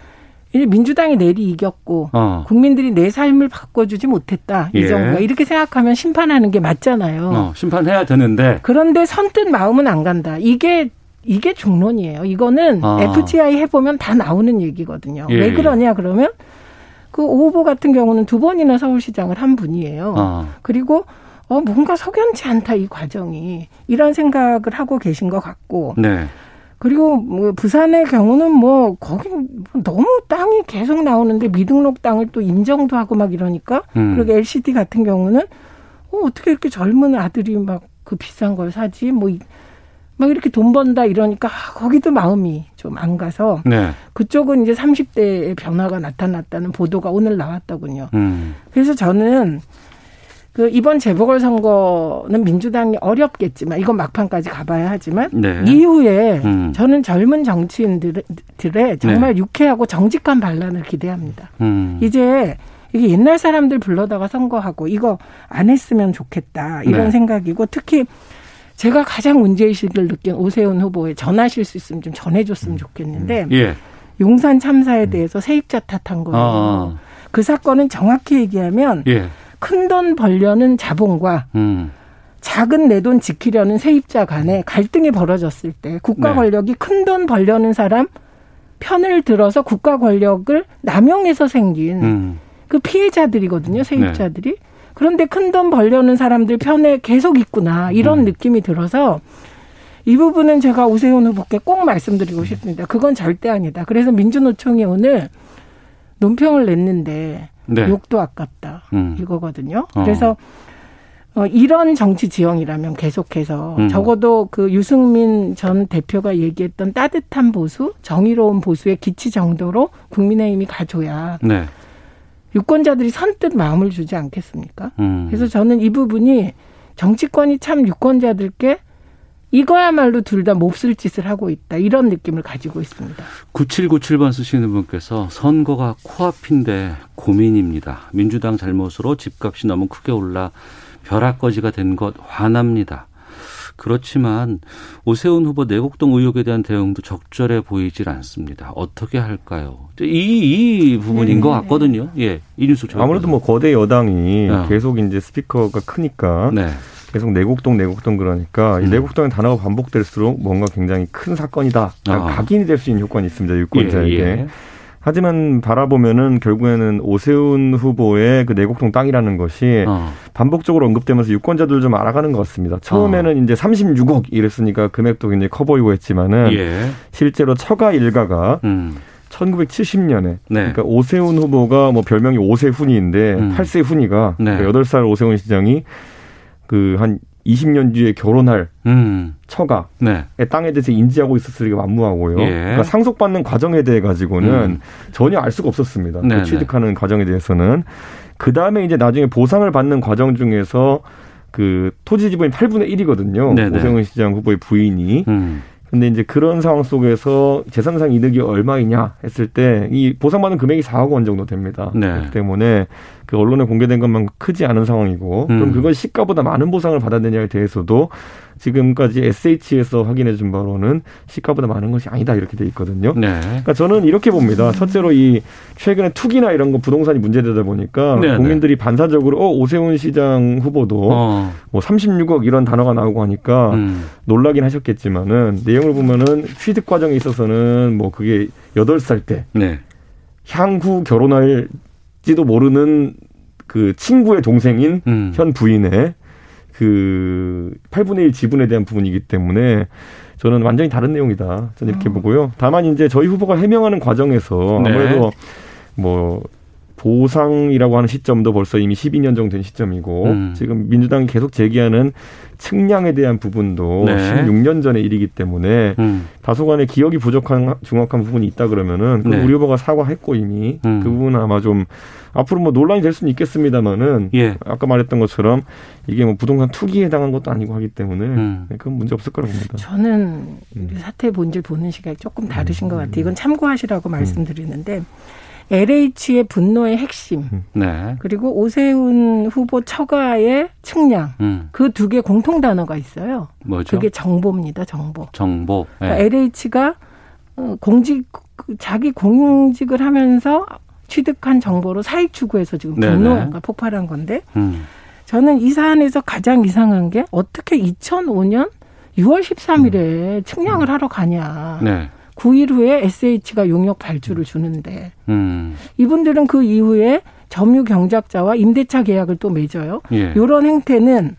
이제 민주당이 내리 이겼고 어. 국민들이 내 삶을 바꿔주지 못했다. 이 예. 정부가 이렇게 생각하면 심판하는 게 맞잖아요. 어, 심판해야 되는데. 그런데 선뜻 마음은 안 간다. 이게 이게 중론이에요. 이거는 아. FTI 해보면 다 나오는 얘기거든요. 예, 왜 그러냐 그러면 그오 후보 같은 경우는 두 번이나 서울시장을 한 분이에요. 어. 그리고 어 뭔가 석연치 않다 이 과정이 이런 생각을 하고 계신 것 같고 네. 그리고 뭐 부산의 경우는 뭐 거기 너무 땅이 계속 나오는데 미등록 땅을 또 인정도 하고 막 이러니까 음. 그리고 LCD 같은 경우는 어 어떻게 이렇게 젊은 아들이 막 그 비싼 걸 사지 뭐 막 이렇게 돈 번다 이러니까 아, 거기도 마음이 좀 안 가서 네. 그쪽은 이제 30대의 변화가 나타났다는 보도가 오늘 나왔더군요. 음. 그래서 저는 그 이번 재보궐 선거는 민주당이 어렵겠지만 이건 막판까지 가봐야 하지만 네. 이후에 음. 저는 젊은 정치인들의 정말 유쾌하고 정직한 반란을 기대합니다. 음. 이제 이게 옛날 사람들 불러다가 선거하고 이거 안 했으면 좋겠다 이런 네. 생각이고 특히 제가 가장 문제의식을 느낀 오세훈 후보에 전하실 수 있으면 좀 전해줬으면 좋겠는데 예. 용산 참사에 대해서 세입자 탓한 거예요. 아. 그 사건은 정확히 얘기하면 예. 큰돈 벌려는 자본과 음. 작은 내 돈 지키려는 세입자 간에 갈등이 벌어졌을 때 국가 네. 권력이 큰돈 벌려는 사람 편을 들어서 국가 권력을 남용해서 생긴 음. 그 피해자들이거든요, 세입자들이. 그런데 큰 돈 벌려는 사람들 편에 계속 있구나 이런 음. 느낌이 들어서 이 부분은 제가 오세훈 후보께 꼭 말씀드리고 싶습니다. 그건 절대 아니다. 그래서 민주노총이 오늘 논평을 냈는데 네. 욕도 아깝다 음. 이거거든요. 어. 그래서 어, 이런 정치 지형이라면 계속해서 음. 적어도 그 유승민 전 대표가 얘기했던 따뜻한 보수, 정의로운 보수의 기치 정도로 국민의힘이 가줘야 네. 유권자들이 선뜻 마음을 주지 않겠습니까? 음. 그래서 저는 이 부분이 정치권이 참 유권자들께 이거야말로 둘 다 몹쓸 짓을 하고 있다. 이런 느낌을 가지고 있습니다. 9797번 쓰시는 분께서 선거가 코앞인데 고민입니다. 민주당 잘못으로 집값이 너무 크게 올라 벼락거지가 된 것 화납니다. 그렇지만 오세훈 후보 내곡동 의혹에 대한 대응도 적절해 보이질 않습니다. 어떻게 할까요? 이, 이 부분인 네. 것 같거든요. 예. 이준석 전 아무래도 뭐 거대 여당이 어. 계속 이제 스피커가 크니까 네. 계속 내곡동 내곡동 그러니까 이 음. 내곡동의 단어가 반복될수록 뭔가 굉장히 큰 사건이다. 아. 각인이 될 수 있는 효과는 있습니다. 유권자에게. 예, 예. 하지만 바라보면은 결국에는 오세훈 후보의 그 내곡동 땅이라는 것이 어. 반복적으로 언급되면서 유권자들 좀 알아가는 것 같습니다. 처음에는 어. 이제 36억 이랬으니까 금액도 굉장히 커 보이고 했지만은 예. 실제로 처가 일가가 음. 1970년에 네. 그러니까 오세훈 후보가 뭐 별명이 오세훈이인데 음. 8세 훈이가 네. 그러니까 8살 오세훈 시장이 그한 20년 뒤에 결혼할 음. 처가 네. 땅에 대해서 인지하고 있었을 리가 만무하고요. 예. 그러니까 상속받는 과정에 대해 가지고는 음. 전혀 알 수가 없었습니다. 그. 취득하는 과정에 대해서는 그 다음에 이제 나중에 보상을 받는 과정 중에서 그 토지 지분이 8분의 1이거든요. 네네. 오세훈 시장 후보의 부인이. 음. 근데 이제 그런 상황 속에서 재산상 이득이 얼마이냐 했을 때 이 보상받는 금액이 4억 원 정도 됩니다. 네. 그렇기 때문에 그 언론에 공개된 것만 크지 않은 상황이고 음. 그럼 그걸 시가보다 많은 보상을 받았느냐에 대해서도 지금까지 SH에서 확인해 준 바로는 시가보다 많은 것이 아니다 이렇게 돼 있거든요. 네. 그러니까 저는 이렇게 봅니다. 첫째로 이 최근에 투기나 이런 거 부동산이 문제되다 보니까 네네. 국민들이 반사적으로 어 오세훈 시장 후보도 어. 뭐 36억 이런 단어가 나오고 하니까 음. 놀라긴 하셨겠지만은 내용 을 보면은 취득 과정에 있어서는 뭐 그게 여덟 살때 네. 향후 결혼할지도 모르는 그 친구의 동생인 음. 현 부인의 그 8분의 1 지분에 대한 부분이기 때문에 저는 완전히 다른 내용이다. 저는 이렇게 보고요. 다만 이제 저희 후보가 해명하는 과정에서 네. 아무래도 뭐 보상이라고 하는 시점도 벌써 이미 12년 정도 된 시점이고 음. 지금 민주당이 계속 제기하는 측량에 대한 부분도 네. 16년 전의 일이기 때문에 음. 다소간의 기억이 부족한 중확한 부분이 있다 그러면은 그 네. 우리 후보가 사과했고 이미 음. 그 부분은 아마 좀 앞으로 뭐 논란이 될 수는 있겠습니다만은 예. 아까 말했던 것처럼 이게 뭐 부동산 투기에 해당한 것도 아니고 하기 때문에 음. 그건 문제 없을 거라고 봅니다. 저는 이 사태의 본질 보는 시각이 조금 다르신 것 같아요. 이건 참고하시라고 말씀드리는데 LH의 분노의 핵심 네. 그리고 오세훈 후보 처가의 측량 음. 그두 개 공통 단어가 있어요. 뭐죠? 그게 정보입니다. 정보. 정보. 그러니까 네. LH가 어, 공직 그 자기 공직을 하면서 취득한 정보로 사익 추구해서 지금. 분노가 폭발한 건데 음. 저는 이 사안에서 가장 이상한 게 어떻게 2005년 6월 13일에 측량을 하러 가냐. 네. 9일 후에 SH가 용역 발주를 주는데 음. 이분들은 그 이후에 점유 경작자와 임대차 계약을 또 맺어요. 예. 이런 행태는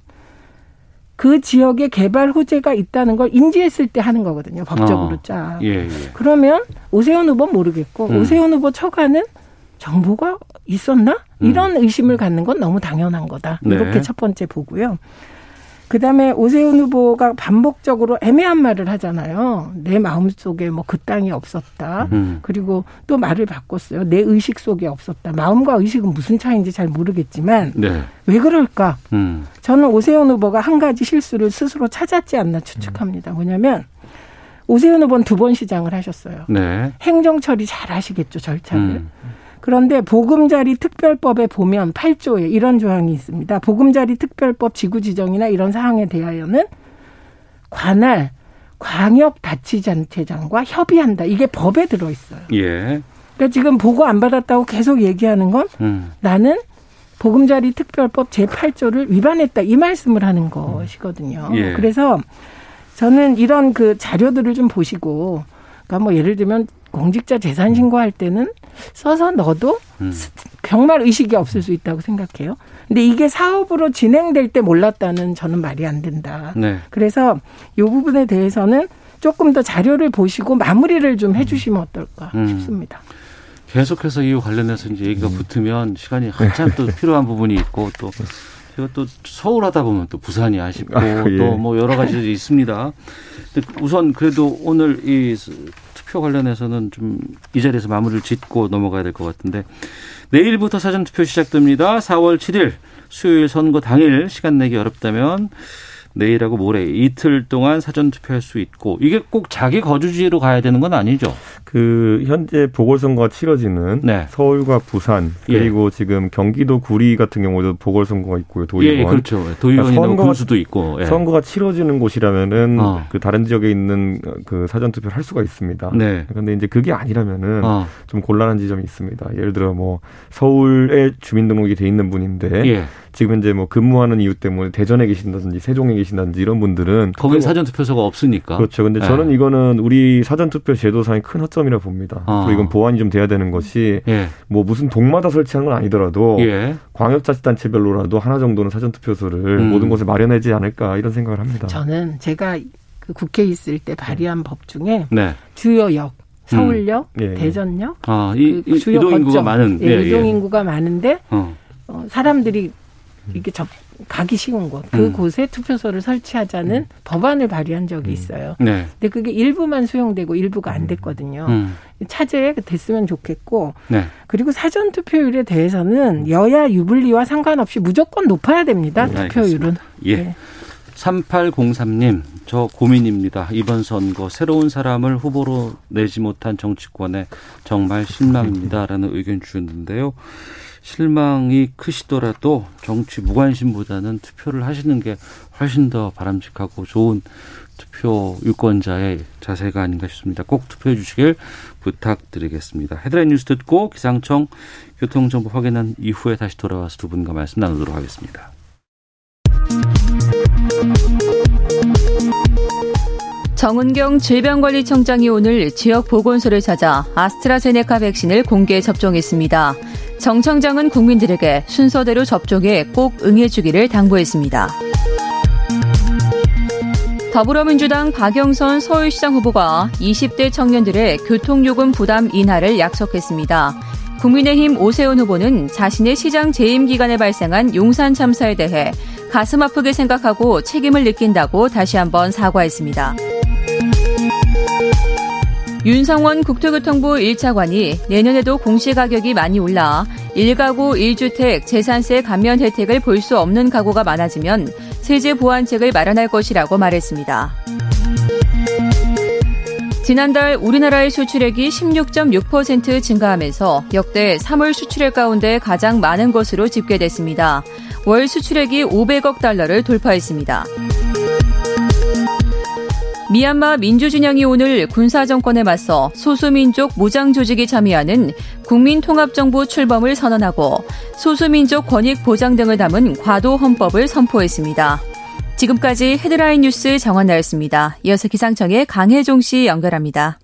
그 지역에 개발 호재가 있다는 걸 인지했을 때 하는 거거든요. 법적으로 어. 짜. 예, 예. 그러면 오세훈 후보는 모르겠고 음. 오세훈 후보 처가는 정보가 있었나? 이런 의심을 갖는 건 너무 당연한 거다. 음. 네. 이렇게 첫 번째 보고요. 그다음에 오세훈 후보가 반복적으로 애매한 말을 하잖아요. 내 마음 속에 뭐 그 땅이 없었다. 음. 그리고 또 말을 바꿨어요. 내 의식 속에 없었다. 마음과 의식은 무슨 차이인지 잘 모르겠지만 네. 왜 그럴까? 음. 저는 오세훈 후보가 한 가지 실수를 스스로 찾았지 않나 추측합니다. 뭐냐면 오세훈 후보는 두 번 시장을 하셨어요. 네. 행정 처리 잘 하시겠죠, 절차를. 음. 그런데 보금자리 특별법에 보면 8조에 이런 조항이 있습니다. 보금자리 특별법 지구 지정이나 이런 사항에 대하여는 관할 광역자치단체장과 협의한다. 이게 법에 들어 있어요. 예. 그러니까 지금 보고 안 받았다고 계속 얘기하는 건 음. 나는 보금자리 특별법 제8조를 위반했다. 이 말씀을 하는 것이거든요. 예. 그래서 저는 이런 그 자료들을 좀 보시고 그러니까 뭐 예를 들면 공직자 재산 신고할 때는 써서 넣어도 음. 정말 의식이 없을 수 있다고 생각해요. 근데 이게 사업으로 진행될 때 몰랐다는 저는 말이 안 된다. 네. 그래서 이 부분에 대해서는 조금 더 자료를 보시고 마무리를 좀 해주시면 어떨까 음. 싶습니다. 계속해서 이 관련해서 이제 얘기가 붙으면 시간이 한참 또 필요한 부분이 있고 또 제가 또 서울 하다 보면 또 부산이 아쉽고 아, 예. 또뭐 여러 가지 있습니다. 근데 우선 그래도 오늘 이 투표 관련해서는 좀 이 자리에서 마무리를 짓고 넘어가야 될 것 같은데 내일부터 사전 투표 시작됩니다. 4월 7일 수요일 선거 당일 시간 내기 어렵다면 내일하고 모레 이틀 동안 사전 투표할 수 있고 이게 꼭 자기 거주지로 가야 되는 건 아니죠. 그 현재 보궐선거가 치러지는 네. 서울과 부산 그리고 지금 경기도 구리 같은 경우도 보궐선거가 있고요. 도의원. 예, 그렇죠. 도의원이나 그러니까 선거가- 군수도 있고. 예. 선거가 치러지는 곳이라면은 어. 그 다른 지역에 있는 그 사전 투표를 할 수가 있습니다. 네. 그런데 이제 그게 아니라면은 어. 좀 곤란한 지점이 있습니다. 예를 들어 뭐 서울에 주민등록이 돼 있는 분인데 예. 지금 이제 뭐 근무하는 이유 때문에 대전에 계신다든지 세종에 계신다든지 이런 분들은 거긴 투표가- 사전 투표소가 없으니까. 그렇죠. 근데 예. 저는 이거는 우리 사전 투표 제도상의 큰 허점이라 봅니다. 어. 그리고 이건 보완이 좀 돼야 되는 것이 예. 뭐 무슨 동마다 설치하는 건 아니더라도 예. 광역자치단체별로라도 하나 정도는 사전 투표소를 음. 모든 곳에 마련하지 않을까 이런 생각을 합니다. 저는 제가 그 국회에 있을 때 발의한 법 중에 네. 주요 역, 서울역, 예, 예. 대전역, 아, 이, 그이 주요 이동 인구가 많은. 예, 이동 인구가 많은데 어. 어, 사람들이 이게 접 가기 쉬운 곳, 그 음. 곳에 투표소를 설치하자는 법안을 발의한 적이 있어요. 네. 근데 그게 일부만 수용되고 일부가 안 됐거든요. 음. 차제에 됐으면 좋겠고 네. 그리고 사전 투표율에 대해서는 여야 유불리와 상관없이 무조건 높아야 됩니다. 네, 투표율은. 예. 네. 3803님, 저 고민입니다. 이번 선거 새로운 사람을 후보로 내지 못한 정치권에 정말 실망입니다. 라는 의견 주셨는데요. 실망이 크시더라도 정치 무관심보다는 투표를 하시는 게 훨씬 더 바람직하고 좋은 투표 유권자의 자세가 아닌가 싶습니다. 꼭 투표해 주시길 부탁드리겠습니다. 헤드라인 뉴스 듣고 기상청 교통정보 확인한 이후에 다시 돌아와서 두 분과 말씀 나누도록 하겠습니다. 정은경 질병관리청장이 오늘 지역 보건소를 찾아 아스트라제네카 백신을 공개 접종했습니다. 정 청장은 국민들에게 순서대로 접종에 꼭 응해주기를 당부했습니다. 더불어민주당 박영선 서울시장 후보가 20대 청년들의 교통요금 부담 인하를 약속했습니다. 국민의힘 오세훈 후보는 자신의 시장 재임 기간에 발생한 용산 참사에 대해 가슴 아프게 생각하고 책임을 느낀다고 다시 한번 사과했습니다. 윤성원 국토교통부 1차관이 내년에도 공시가격이 많이 올라 1가구 1주택 재산세 감면 혜택을 볼 수 없는 가구가 많아지면 세제 보완책을 마련할 것이라고 말했습니다. 지난달 우리나라의 수출액이 16.6% 증가하면서 역대 3월 수출액 가운데 가장 많은 것으로 집계됐습니다. 월 수출액이 500억 달러를 돌파했습니다. 미얀마 민주진영이 오늘 군사정권에 맞서 소수민족 무장조직이 참여하는 국민통합정부 출범을 선언하고 소수민족 권익 보장 등을 담은 과도 헌법을 선포했습니다. 지금까지 헤드라인 뉴스 정원나였습니다. 이어서 기상청의 강혜종 씨 연결합니다.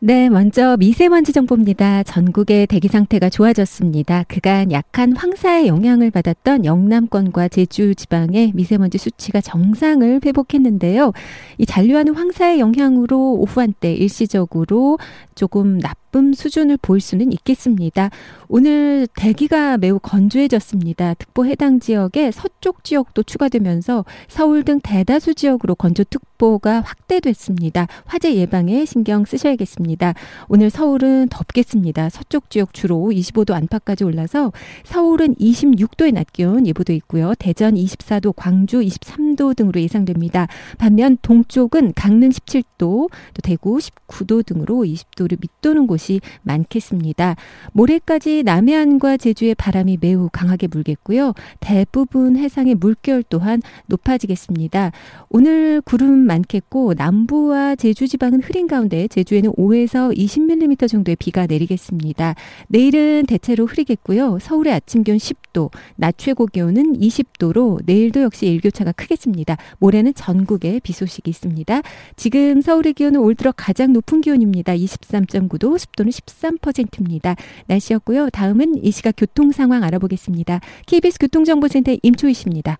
네, 먼저 미세먼지 정보입니다. 전국의 대기 상태가 좋아졌습니다. 그간 약한 황사의 영향을 받았던 영남권과 제주 지방의 미세먼지 수치가 정상을 회복했는데요. 이 잔류하는 황사의 영향으로 오후 한때 일시적으로 조금 나쁨 수준을 보일 수는 있겠습니다. 오늘 대기가 매우 건조해졌습니다. 특보 해당 지역에 서쪽 지역도 추가되면서 서울 등 대다수 지역으로 건조특보가 확대됐습니다. 화재 예방에 신경 쓰셔야겠습니다. 오늘 서울은 덥겠습니다. 서쪽 지역 주로 25도 안팎까지 올라서 서울은 26도의 낮 기온 예보도 있고요. 대전 24도, 광주 23도 등으로 예상됩니다. 반면 동쪽은 강릉 17도, 또 대구 19도 등으로 20도를 밑도는 곳이 많겠습니다. 모레까지 남해안과 제주의 바람이 매우 강하게 불겠고요. 대부분 해상의 물결 또한 높아지겠습니다. 오늘 구름 많겠고 남부와 제주 지방은 흐린 가운데 제주에는 5에서 20mm 정도의 비가 내리겠습니다. 내일은 대체로 흐리겠고요. 서울의 아침 기온 10도, 낮 최고 기온은 20도로 내일도 역시 일교차가 크겠습니다. 모레는 전국에 비 소식이 있습니다. 지금 서울의 기온은 올 들어 가장 높은 기온입니다. 23.9도, 습도는 13%입니다. 날씨였고요. 다음은 이 시각 교통 상황 알아보겠습니다. KBS 교통정보센터 임초희 씨입니다.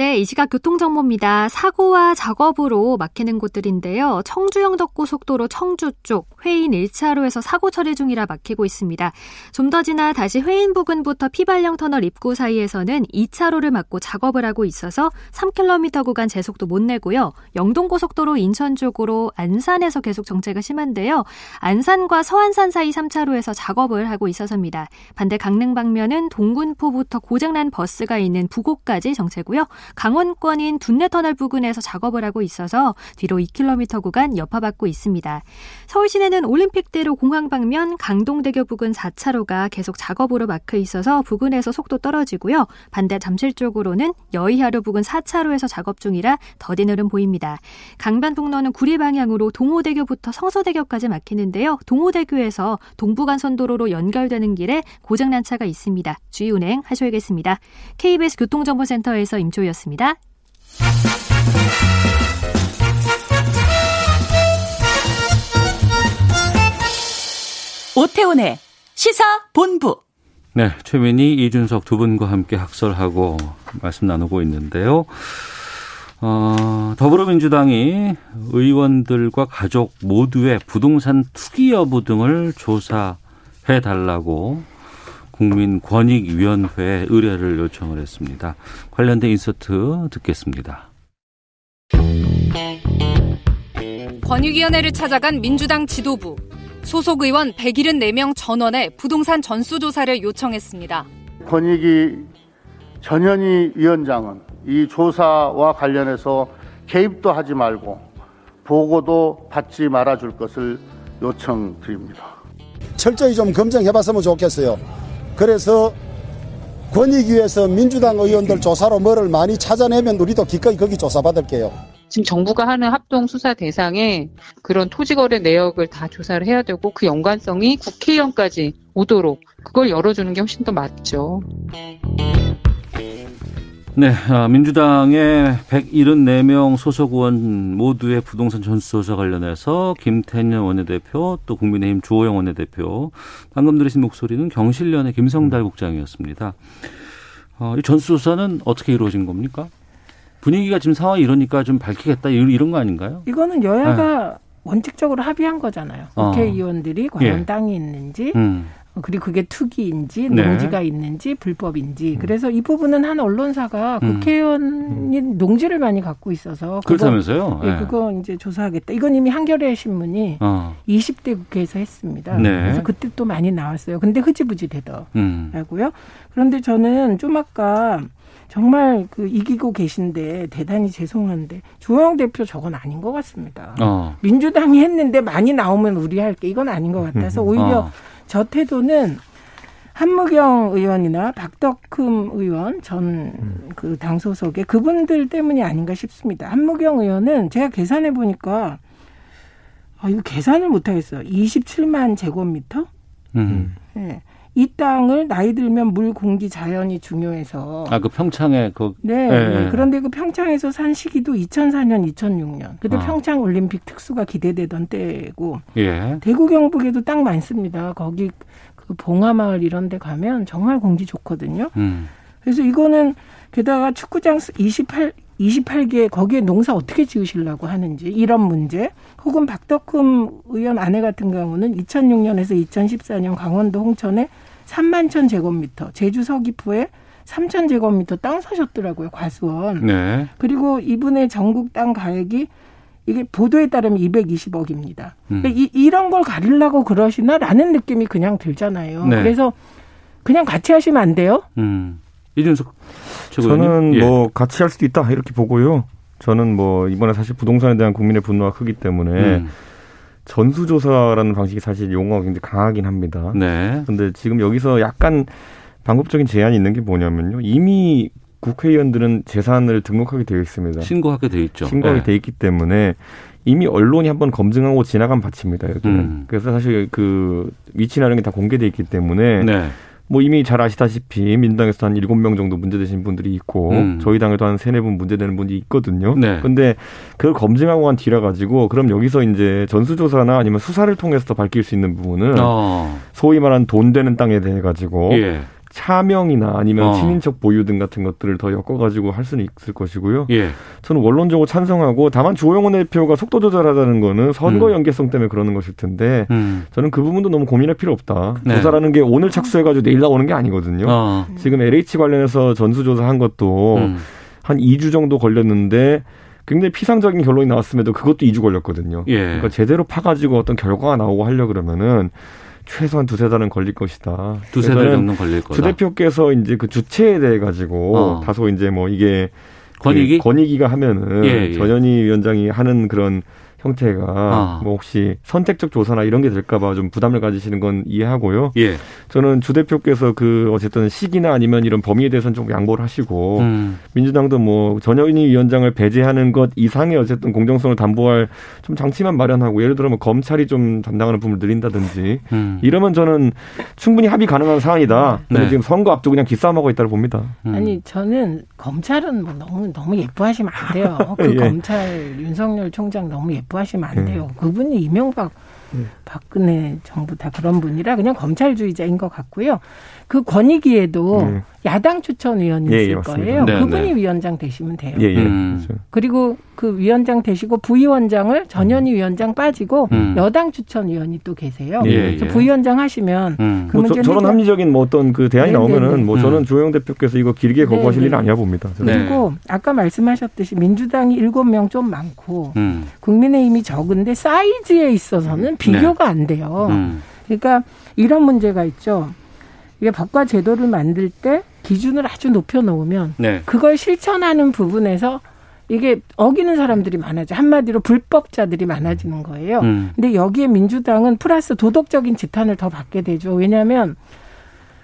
네, 이 시각 교통정보입니다. 사고와 작업으로 막히는 곳들인데요. 청주영덕고속도로 청주 쪽 회인 1차로에서 사고 처리 중이라 막히고 있습니다. 좀 더 지나 다시 회인 부근부터 피발령 터널 입구 사이에서는 2차로를 막고 작업을 하고 있어서 3km 구간 제속도 못 내고요. 영동고속도로 인천 쪽으로 안산에서 계속 정체가 심한데요. 안산과 서안산 사이 3차로에서 작업을 하고 있어서입니다. 반대 강릉 방면은 동군포부터 고장난 버스가 있는 부곡까지 정체고요. 강원권인 둔내터널 부근에서 작업을 하고 있어서 뒤로 2km 구간 여파받고 있습니다. 서울 시내는 올림픽대로 공항 방면 강동대교 부근 4차로가 계속 작업으로 막혀 있어서 부근에서 속도 떨어지고요. 반대 잠실 쪽으로는 여의하루 부근 4차로에서 작업 중이라 더딘 흐름 보입니다. 강변북로는 구리 방향으로 동호대교부터 성서대교까지 막히는데요. 동호대교에서 동부간선도로로 연결되는 길에 고장난 차가 있습니다. 주의 운행 하셔야겠습니다. KBS 교통정보센터에서 임초였습니다. 습니다 오태훈의 시사 본부. 네, 최민희, 이준석 두 분과 함께 학설하고 말씀 나누고 있는데요. 어, 더불어민주당이 의원들과 가족 모두의 부동산 투기 여부 등을 조사해 달라고 국민권익위원회에 의뢰를 요청을 했습니다. 관련된 인서트 듣겠습니다. 권익위원회를 찾아간 민주당 지도부. 소속 의원 174명 전원의 부동산 전수조사를 요청했습니다. 권익위 전현희 위원장은 이 조사와 관련해서 개입도 하지 말고 보고도 받지 말아줄 것을 요청드립니다. 철저히 좀 검증해봤으면 좋겠어요. 그래서 권익위에서 민주당 의원들 조사로 뭐를 많이 찾아내면 우리도 기꺼이 거기 조사받을게요. 지금 정부가 하는 합동 수사 대상에 그런 토지거래 내역을 다 조사를 해야 되고 그 연관성이 국회의원까지 오도록 그걸 열어주는 게 훨씬 더 맞죠. 네, 아, 민주당의 174명 소속 의원 모두의 부동산 전수조사 관련해서 김태년 원내대표 또 국민의힘 주호영 원내대표 방금 들으신 목소리는 경실련의 김성달 국장이었습니다. 어, 이 전수조사는 어떻게 이루어진 겁니까? 분위기가 지금 상황이 이러니까 좀 밝히겠다 이런 거 아닌가요? 이거는 여야가 네. 원칙적으로 합의한 거잖아요. 어. 국회의원들이 과연 예. 땅이 있는지 음. 그리고 그게 투기인지 네. 농지가 있는지 불법인지 음. 그래서 이 부분은 한 언론사가 음. 국회의원이 음. 농지를 많이 갖고 있어서 그렇다면서요? 예, 네. 그거 이제 조사하겠다. 이건 이미 한겨레 신문이 어. 20대 국회에서 했습니다. 네. 그래서 그때 또 많이 나왔어요. 근데 흐지부지 되더라고요. 음. 그런데 저는 좀 아까 정말 그 이기고 계신데 대단히 죄송한데 조영 대표 저건 아닌 것 같습니다. 어. 민주당이 했는데 많이 나오면 우리 할 게 이건 아닌 것 같아서 오히려 어. 저 태도는 한무경 의원이나 박덕흠 의원 전 그 당 소속의 그분들 때문이 아닌가 싶습니다. 한무경 의원은 제가 계산해 보니까 아 이거 계산을 못 하겠어요. 27만 제곱미터? 음. 네. 이 땅을 나이 들면 물, 공기, 자연이 중요해서 아 그 평창에 그 네, 네. 그런데 그 평창에서 산 시기도 2004년, 2006년. 그때 아. 평창 올림픽 특수가 기대되던 때고 예. 대구 경북에도 땅 많습니다. 거기 그 봉화마을 이런 데 가면 정말 공기 좋거든요. 음. 그래서 이거는 게다가 축구장 28 28개 거기에 농사 어떻게 지으시려고 하는지 이런 문제 혹은 박덕흠 의원 아내 같은 경우는 2006년에서 2014년 강원도 홍천에 3만 천 제곱미터, 제주 서귀포에 3천 제곱미터 땅 사셨더라고요 과수원. 네. 그리고 이분의 전국 땅 가액이 이게 보도에 따르면 220억입니다. 음. 이, 이런 걸 가리려고 그러시나라는 느낌이 그냥 들잖아요. 네. 그래서 그냥 같이 하시면 안 돼요? 음. 이준석 저는 예. 뭐 같이 할 수도 있다 이렇게 보고요. 저는 뭐 이번에 사실 부동산에 대한 국민의 분노가 크기 때문에 음. 전수조사라는 방식이 사실 용어가 굉장히 강하긴 합니다. 네. 근데 지금 여기서 약간 방법적인 제한이 있는 게 뭐냐면요. 이미 국회의원들은 재산을 등록하게 되어 있습니다. 신고하게 되어 있죠. 신고하게 네. 되어 있기 때문에 이미 언론이 한번 검증하고 지나간 밭입니다. 여기는. 음. 그래서 사실 그 위치나 이런 게 다 공개돼 있기 때문에 네. 뭐 이미 잘 아시다시피 민주당에서 한 일곱 명 정도 문제되신 분들이 있고 음. 저희 당에도 한 세네 분 문제되는 분이 있거든요. 네. 근데 그걸 검증하고 한 뒤라 가지고 그럼 여기서 이제 전수조사나 아니면 수사를 통해서 더 밝힐 수 있는 부분은 어. 소위 말하는 돈 되는 땅에 대해 가지고 예. 차명이나 아니면 어. 친인척 보유 등 같은 것들을 더 엮어가지고 할 수는 있을 것이고요. 예. 저는 원론적으로 찬성하고 다만 주호영 원내대표가 속도 조절하자는 거는 선거 음. 연계성 때문에 그러는 것일 텐데 음. 저는 그 부분도 너무 고민할 필요 없다. 네. 조사라는 게 오늘 착수해가지고 내일 나오는 게 아니거든요. 어. 지금 LH 관련해서 전수조사한 것도 음. 한 2주 정도 걸렸는데 굉장히 피상적인 결론이 나왔음에도 그것도 2주 걸렸거든요. 예. 그러니까 제대로 파가지고 어떤 결과가 나오고 하려 그러면은 최소한 두세 달은 걸릴 것이다. 두세 달 정도 걸릴 거다. 주 대표께서 이제 그 주체에 대해 가지고 어. 다소 이제 뭐 이게 권익위? 그 권익위가 하면은 예, 예. 전현희 위원장이 하는 그런 형태가 아. 뭐 혹시 선택적 조사나 이런 게 될까봐 좀 부담을 가지시는 건 이해하고요. 예. 저는 주 대표께서 그 어쨌든 시기나 아니면 이런 범위에 대해서는 좀 양보를 하시고 음. 민주당도 뭐 전현희 위원장을 배제하는 것 이상의 어쨌든 공정성을 담보할 좀 장치만 마련하고 예를 들어 뭐 검찰이 좀 담당하는 부분을 늘린다든지 음. 이러면 저는 충분히 합의 가능한 사안이다. 근데 네. 지금 선거 앞두고 그냥 기싸움하고 있다고 봅니다. 음. 아니 저는 검찰은 뭐 너무 너무 예뻐하시면 안 돼요. 그 예. 검찰 윤석열 총장 너무 예뻐 하시면 안 예. 돼요. 그분이 이명박 예. 박근혜 정부 다 그런 분이라 그냥 검찰주의자인 것 같고요. 그 권익위에도 예. 야당 추천 위원이 예, 예, 있을 맞습니다. 거예요. 네, 그분이 네. 위원장 되시면 돼요. 예, 예. 음. 그렇죠. 그리고 그 위원장 되시고 부위원장을 전현희 위원장 빠지고 음. 여당 추천 위원이 또 계세요. 예, 그래서 예. 부위원장 하시면 음. 그 뭐 저, 문제는 저런 합리적인 뭐 어떤 그 대안이 네, 나오면은 네, 네. 뭐 음. 저는 조영 대표께서 이거 길게 거부하실 네, 일은 네. 아니야 봅니다. 네. 그리고 아까 말씀하셨듯이 민주당이 일곱 명 좀 많고 음. 국민의힘이 적은데 사이즈에 있어서는 비교가 안 돼요. 음. 그러니까 이런 문제가 있죠. 이게 법과 제도를 만들 때 기준을 아주 높여 놓으면 네. 그걸 실천하는 부분에서 이게 어기는 사람들이 많아져. 한마디로 불법자들이 많아지는 거예요. 음. 근데 여기에 민주당은 플러스 도덕적인 지탄을 더 받게 되죠. 왜냐하면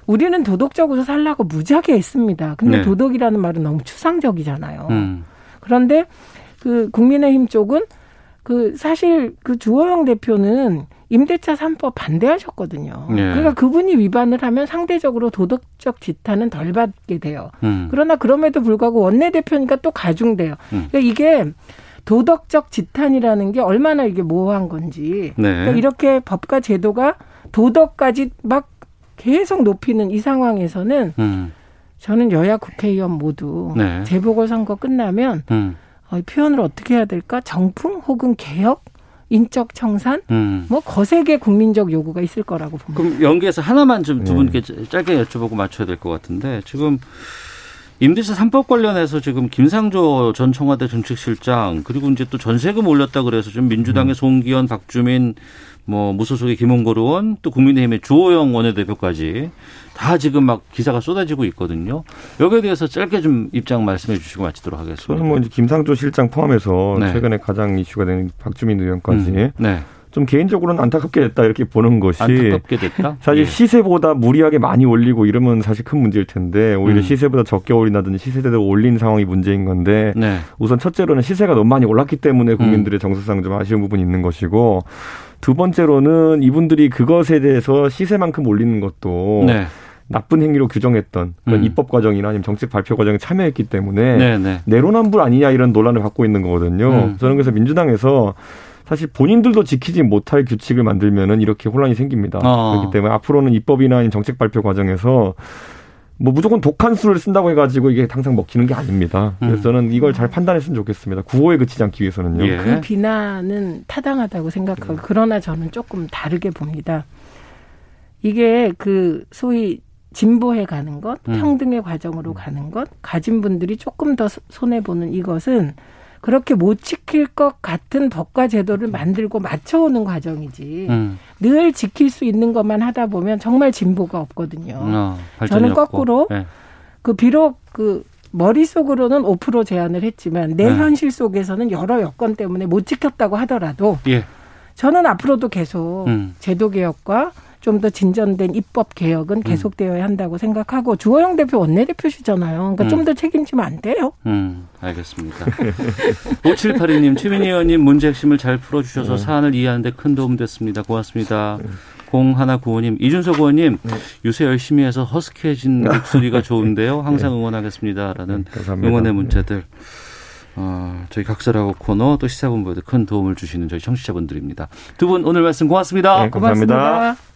우리는 도덕적으로 살라고 무지하게 했습니다. 근데 네. 도덕이라는 말은 너무 추상적이잖아요. 음. 그런데 그 국민의힘 쪽은 그 사실 그 주호영 대표는 임대차 3법 반대하셨거든요. 네. 그러니까 그분이 위반을 하면 상대적으로 도덕적 지탄은 덜 받게 돼요. 음. 그러나 그럼에도 불구하고 원내대표니까 또 가중돼요. 음. 그러니까 이게 도덕적 지탄이라는 게 얼마나 이게 모호한 건지. 네. 그러니까 이렇게 법과 제도가 도덕까지 막 계속 높이는 이 상황에서는 음. 저는 여야 국회의원 모두 네. 재보궐선거 끝나면 음. 어, 이 표현을 어떻게 해야 될까? 정풍 혹은 개혁, 인적 청산, 음. 뭐 거세게 국민적 요구가 있을 거라고 봅니다. 그럼 연계해서 하나만 좀두 네. 분께 짧게 여쭤보고 맞춰야 될 것 같은데 지금 임대차 3법 관련해서 지금 김상조 전 청와대 정책실장 그리고 이제 또 전세금 올렸다 그래서 지금 민주당의 송기현, 박주민 뭐 무소속의 김홍걸 의원 또 국민의힘의 주호영 원내대표까지 다 지금 막 기사가 쏟아지고 있거든요. 여기에 대해서 짧게 좀 입장 말씀해 주시고 마치도록 하겠습니다. 저는 뭐 이제 김상조 실장 포함해서 네. 최근에 가장 이슈가 되는 박주민 의원까지 음, 네. 좀 개인적으로는 안타깝게 됐다 이렇게 보는 것이 안타깝게 됐다. 사실 예. 시세보다 무리하게 많이 올리고 이러면 사실 큰 문제일 텐데 오히려 음. 시세보다 적게 올린다든지 시세대로 올린 상황이 문제인 건데 네. 우선 첫째로는 시세가 너무 많이 올랐기 때문에 국민들의 정서상 좀 아쉬운 부분이 있는 것이고 두 번째로는 이분들이 그것에 대해서 시세만큼 올리는 것도 네. 나쁜 행위로 규정했던 그런 음. 입법 과정이나 아니면 정책 발표 과정에 참여했기 때문에 네, 네. 내로남불 아니냐 이런 논란을 받고 있는 거거든요. 음. 저는 그래서 민주당에서 사실 본인들도 지키지 못할 규칙을 만들면은 이렇게 혼란이 생깁니다. 어. 그렇기 때문에 앞으로는 입법이나 정책 발표 과정에서 뭐 무조건 독한 수를 쓴다고 해가지고 이게 항상 먹히는 게 아닙니다. 그래서 음. 저는 이걸 잘 판단했으면 좋겠습니다. 구호에 그치지 않기 위해서는요. 예. 그 비난은 타당하다고 네. 생각하고 그러나 저는 조금 다르게 봅니다. 이게 그 소위 진보해 가는 것, 음. 평등의 과정으로 가는 것, 가진 분들이 조금 더 손해 보는 이것은 그렇게 못 지킬 것 같은 법과 제도를 만들고 맞춰오는 과정이지. 음. 늘 지킬 수 있는 것만 하다 보면 정말 진보가 없거든요. 어, 저는. 거꾸로 네. 그 비록 그 머릿속으로는 5% 제한을 했지만 내 네. 현실 속에서는 여러 여건 때문에 못 지켰다고 하더라도 예. 저는 앞으로도 계속 음. 제도 개혁과 좀 더 진전된 입법 개혁은 계속되어야 한다고 생각하고 주호영 대표 원내대표시잖아요. 그러니까 음. 좀더 책임지면 안 돼요. 음, 알겠습니다. 5782님, 최민희 의원님 문제 핵심을 잘 풀어주셔서 네. 사안을 이해하는데 큰 도움 됐습니다. 고맙습니다. 0195님, 이준석 의원님, 네. 요새 열심히 해서 허스키해진 목소리가 좋은데요. 항상 응원하겠습니다. 라는 네, 감사합니다. 응원의 문자들. 어, 저희 각설하고 코너 또 시사본부에도 큰 도움을 주시는 저희 청취자분들입니다. 두 분 오늘 말씀 고맙습니다. 네, 감사합니다. 고맙습니다.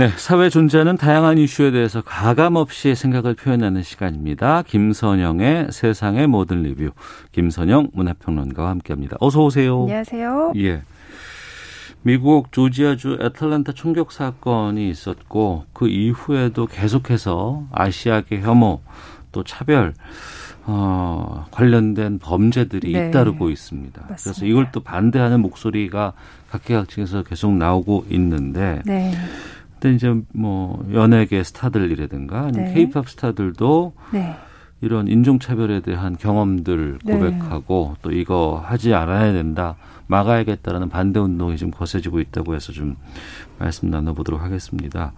네, 사회 존재하는 다양한 이슈에 대해서 가감 없이 생각을 표현하는 시간입니다. 김선영의 세상의 모든 리뷰. 김선영 문화평론가와 함께합니다. 어서 오세요. 안녕하세요. 예. 미국 조지아주 애틀란타 총격 사건이 있었고 그 이후에도 계속해서 아시아계 혐오 또 차별 어, 관련된 범죄들이 네. 잇따르고 있습니다. 맞습니다. 그래서 이걸 또 반대하는 목소리가 각계각층에서 계속 나오고 있는데 네. 근데 이제 뭐 연예계 스타들이라든가 아니면 네. 케이팝 스타들도 네. 이런 인종차별에 대한 경험들 네. 고백하고 또 이거 하지 않아야 된다, 막아야겠다라는 반대 운동이 좀 거세지고 있다고 해서 좀 말씀 나눠보도록 하겠습니다.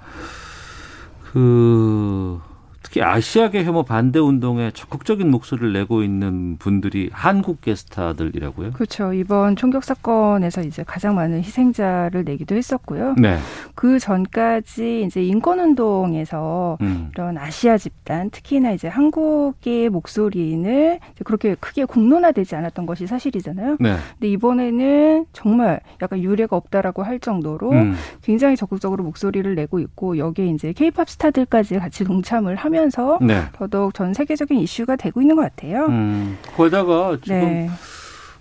그 특히 아시아계 혐오 반대 운동에 적극적인 목소리를 내고 있는 분들이 한국계 스타들이라고요? 그렇죠. 이번 총격 사건에서 이제 가장 많은 희생자를 내기도 했었고요. 네. 그 전까지 이제 인권 운동에서 음. 이런 아시아 집단, 특히나 이제 한국의 목소리는 그렇게 크게 공론화되지 않았던 것이 사실이잖아요. 네. 근데 이번에는 정말 약간 유례가 없다라고 할 정도로 음. 굉장히 적극적으로 목소리를 내고 있고 여기에 이제 케이팝 스타들까지 같이 동참을 하면 서 네. 더더욱 전 세계적인 이슈가 되고 있는 것 같아요. 음, 거기다가 지금 네.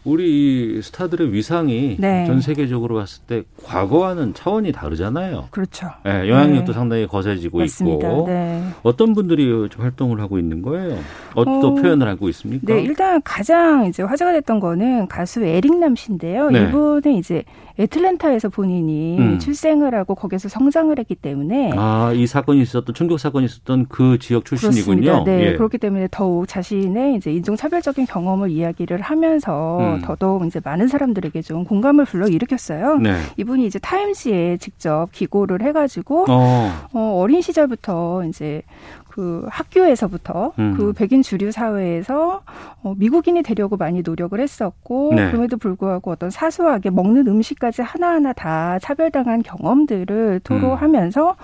우리 이 스타들의 위상이 네. 전 세계적으로 봤을 때 과거와는 차원이 다르잖아요. 그렇죠. 예, 영향력도 네. 상당히 거세지고 맞습니다. 있고 네. 어떤 분들이 활동을 하고 있는 거예요? 어떤 어, 표현을 하고 있습니까? 네, 일단 가장 이제 화제가 됐던 거는 가수 에릭남 씨인데요. 네. 이분은 이제 애틀랜타에서 본인이 음. 출생을 하고 거기서 성장을 했기 때문에 아, 이 사건이 있었던 총격 사건이 있었던 그 지역 출신이군요. 그렇습니다. 네, 예. 그렇기 때문에 더욱 자신의 이제 인종 차별적인 경험을 이야기를 하면서 음. 더더욱 이제 많은 사람들에게 좀 공감을 불러 일으켰어요. 네. 이분이 이제 타임지에 직접 기고를 해가지고 어. 어, 어린 시절부터 이제 그 학교에서부터 음. 그 백인 주류 사회에서 어, 미국인이 되려고 많이 노력을 했었고 네. 그럼에도 불구하고 어떤 사소하게 먹는 음식까지 하나하나 다 차별당한 경험들을 토로하면서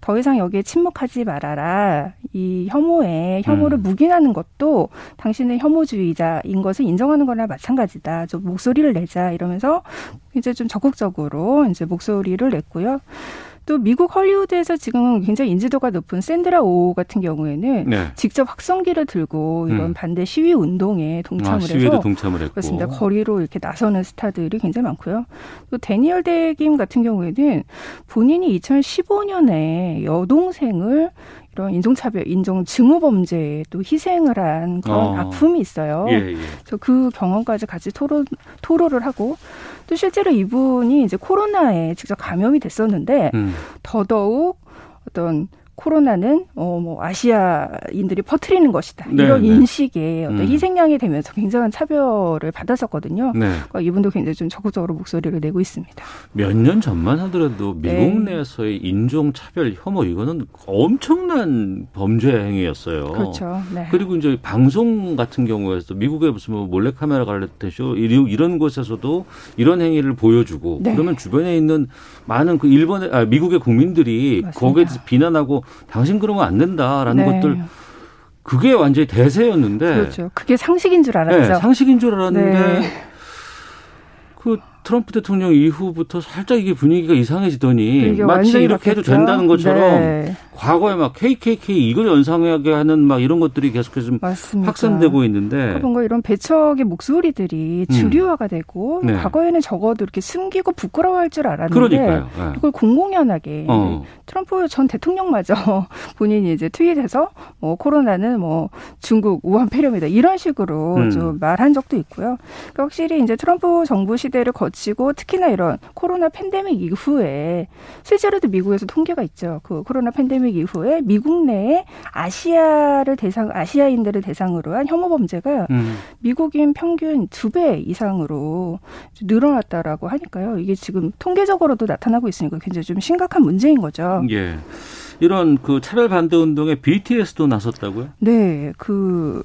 더 이상 여기에 침묵하지 말아라. 이 혐오에 혐오를 음. 묵인하는 것도 당신은 혐오주의자인 것을 인정하는 거나 마찬가지다. 좀 목소리를 내자 이러면서 이제 좀 적극적으로 이제 목소리를 냈고요. 또 미국 헐리우드에서 지금 굉장히 인지도가 높은 샌드라 오 같은 경우에는 네. 직접 확성기를 들고 이런 음. 반대 시위 운동에 동참을 아, 시위에도 해서 동참을 했고. 그렇습니다. 거리로 이렇게 나서는 스타들이 굉장히 많고요. 또 데니얼 데김 같은 경우에는 본인이 2015년에 여동생을 이런 인종차별, 인종 증오 범죄에 또 희생을 한 그런 어. 아픔이 있어요. 예, 예. 그래서 그 경험까지 같이 토로, 토로를 하고 또 실제로 이분이 이제 코로나에 직접 감염이 됐었는데 음. 더더욱 어떤 코로나는 어 뭐 아시아인들이 퍼뜨리는 것이다 네, 이런 네. 인식에 어떤 음. 희생양이 되면서 굉장한 차별을 받았었거든요. 네. 그러니까 이분도 굉장히 좀 적극적으로 목소리를 내고 있습니다. 몇 년 전만 하더라도 미국 네. 내에서의 인종 차별 혐오 이거는 엄청난 범죄 행위였어요. 그렇죠. 네. 그리고 이제 방송 같은 경우에서 미국의 무슨 뭐 몰래 카메라 갈래쇼 이런 이런 곳에서도 이런 행위를 보여주고 네. 그러면 주변에 있는 많은 그 일본의 아, 미국의 국민들이 맞습니다. 거기에 대해서 비난하고 당신 그러면 안 된다라는 네. 것들 그게 완전히 대세였는데 그렇죠. 그게 상식인 줄 알았죠. 네, 상식인 줄 알았는데 네. 그 트럼프 대통령 이후부터 살짝 이게 분위기가 이상해지더니 이게 마치 이렇게 해도 바뀌었죠. 된다는 것처럼 네. 과거에 막 KKK 이걸 연상하게 하는 막 이런 것들이 계속해서 좀 맞습니다. 확산되고 있는데 그러니까 뭔가 이런 배척의 목소리들이 음. 주류화가 되고 네. 과거에는 적어도 이렇게 숨기고 부끄러워할 줄 알았는데 그러니까요. 네. 이걸 공공연하게 어. 트럼프 전 대통령마저 본인이 이제 트윗에서 뭐 코로나는 뭐 중국 우한 폐렴이다 이런 식으로 음. 좀 말한 적도 있고요. 그러니까 확실히 이제 트럼프 정부 시대를 거치 고 겹치고 특히나 이런 코로나 팬데믹 이후에 실제로도 미국에서 통계가 있죠. 그 코로나 팬데믹 이후에 미국 내에 아시아를 대상 아시아인들을 대상으로 한 혐오 범죄가 음. 미국인 평균 두 배 이상으로 늘어났다라고 하니까요. 이게 지금 통계적으로도 나타나고 있으니까 굉장히 좀 심각한 문제인 거죠. 예. 이런 그 차별 반대 운동에 BTS도 나섰다고요? 네, 그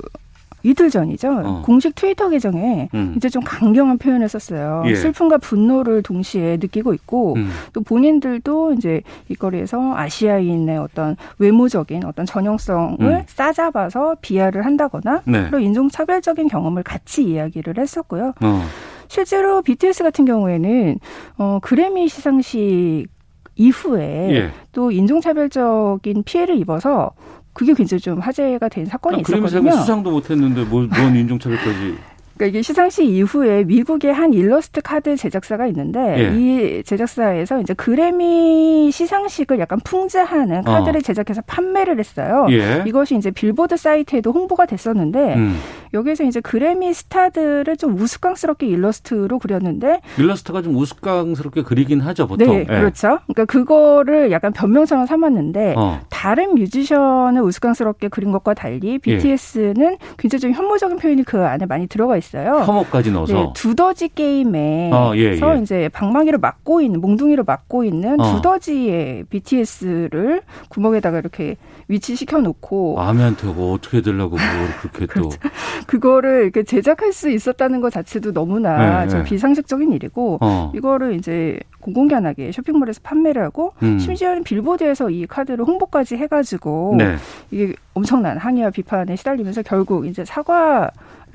이틀 전이죠. 어. 공식 트위터 계정에 음. 이제 좀 강경한 표현을 썼어요. 예. 슬픔과 분노를 동시에 느끼고 있고 음. 또 본인들도 이제 이거리에서 아시아인의 어떤 외모적인 어떤 전형성을 음. 싸잡아서 비하를 한다거나 네. 그리고 인종차별적인 경험을 같이 이야기를 했었고요. 어. 실제로 BTS 같은 경우에는 어 그래미 시상식 이후에 예. 또 인종차별적인 피해를 입어서 그게 굉장히 좀 화제가 된 사건이 아, 있었거든요. 수상도 못했는데 뭐, 뭔 인종차별까지 그러니까 이게 시상식 이후에 미국의 한 일러스트 카드 제작사가 있는데 예. 이 제작사에서 이제 그래미 시상식을 약간 풍자하는 카드를 어. 제작해서 판매를 했어요. 예. 이것이 이제 빌보드 사이트에도 홍보가 됐었는데 음. 여기서 이제 그래미 스타들을 좀 우스꽝스럽게 일러스트로 그렸는데 일러스트가 좀 우스꽝스럽게 그리긴 하죠 보통. 네, 예. 그렇죠. 그러니까 그거를 약간 변명처럼 삼았는데 어. 다른 뮤지션을 우스꽝스럽게 그린 것과 달리 BTS는 예. 굉장히 좀 혐오적인 표현이 그 안에 많이 들어가 있어요. 있어요. 혐오까지 넣어서 네, 두더지 게임에서 어, 예, 예. 이제 방망이를 막고 있는 몽둥이를 막고 있는 어. 두더지의 BTS를 구멍에다가 이렇게 위치시켜 놓고 아미한테 뭐 어떻게 되려고 그걸 그렇게 또 그렇죠. 그거를 이렇게 제작할 수 있었다는 것 자체도 너무나 네, 좀 네. 비상식적인 일이고 어. 이거를 이제 공공연하게 쇼핑몰에서 판매를 하고 음. 심지어는 빌보드에서 이 카드를 홍보까지 해가지고 네. 이게 엄청난 항의와 비판에 시달리면서 결국 이제 사과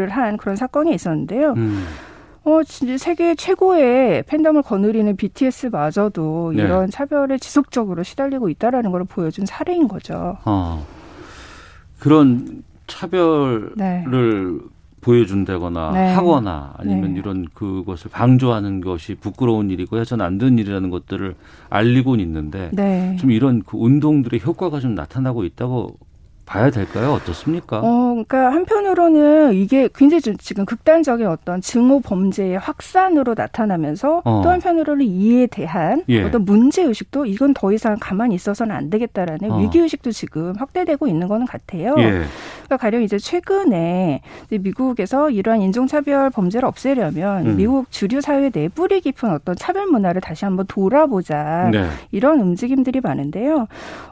한 그런 사건 이 있었는데요. 음. 어, 진짜 세계 최고의 팬덤을 거느리는 BTS마저도 네. 이런 차별에 지속적으로 시달리고 있다라는 걸 보여준 사례인 거죠. 어. 그런 차별을 네. 보여준다거나 네. 하거나 아니면 네. 이런 그것을 방조하는 것이 부끄러운 일이고 해서는 안 되는 일이라는 것들을 알리고는 있는데 네. 좀 이런 그 운동들의 효과가 좀 나타나고 있다고 봐야 될까요? 어떻습니까? 어, 그러니까 한편으로는 이게 굉장히 좀 지금 극단적인 어떤 증오 범죄의 확산으로 나타나면서 어. 또 한편으로는 이에 대한 예. 어떤 문제 의식도 이건 더 이상 가만히 있어서는 안 되겠다라는 어. 위기 의식도 지금 확대되고 있는 거는 같아요. 예. 그러니까 가령 이제 최근에 이제 미국에서 이러한 인종차별 범죄를 없애려면 음. 미국 주류 사회 내 뿌리 깊은 어떤 차별 문화를 다시 한번 돌아보자 네. 이런 움직임들이 많은데요.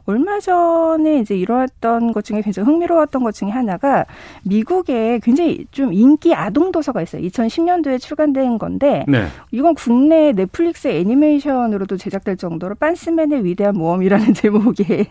얼마 전에 이제 이러했던 것 중에 굉장히 흥미로웠던 것 중에 하나가 미국에 굉장히 좀 인기 아동 도서가 있어요. 2010년도에 출간된 건데 네. 이건 국내 넷플릭스 애니메이션으로도 제작될 정도로 빤스맨의 위대한 모험이라는 제목의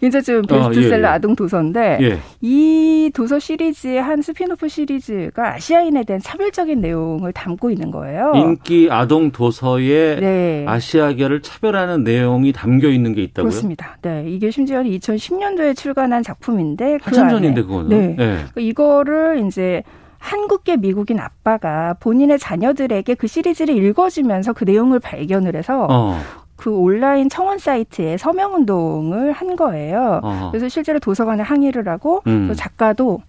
굉장히 좀 베스트셀러 아, 예, 예. 아동 도서인데 예. 이 도서 시리즈의 한 스피노프 시리즈가 아시아인에 대한 차별적인 내용을 담고 있는 거예요. 인기 아동 도서에 네. 아시아계를 차별하는 내용이 담겨 있는 게 있다고요? 그렇습니다. 네, 이게 심지어 2010년도에 출간한 작품인데 그 한참 전인데 그거는. 네. 네. 그러니까 이거를 이제 한국계 미국인 아빠가 본인의 자녀들에게 그 시리즈를 읽어주면서 그 내용을 발견을 해서 어. 그 온라인 청원 사이트에 서명 운동을 한 거예요. 어. 그래서 실제로 도서관에 항의를 하고 음. 작가도 어,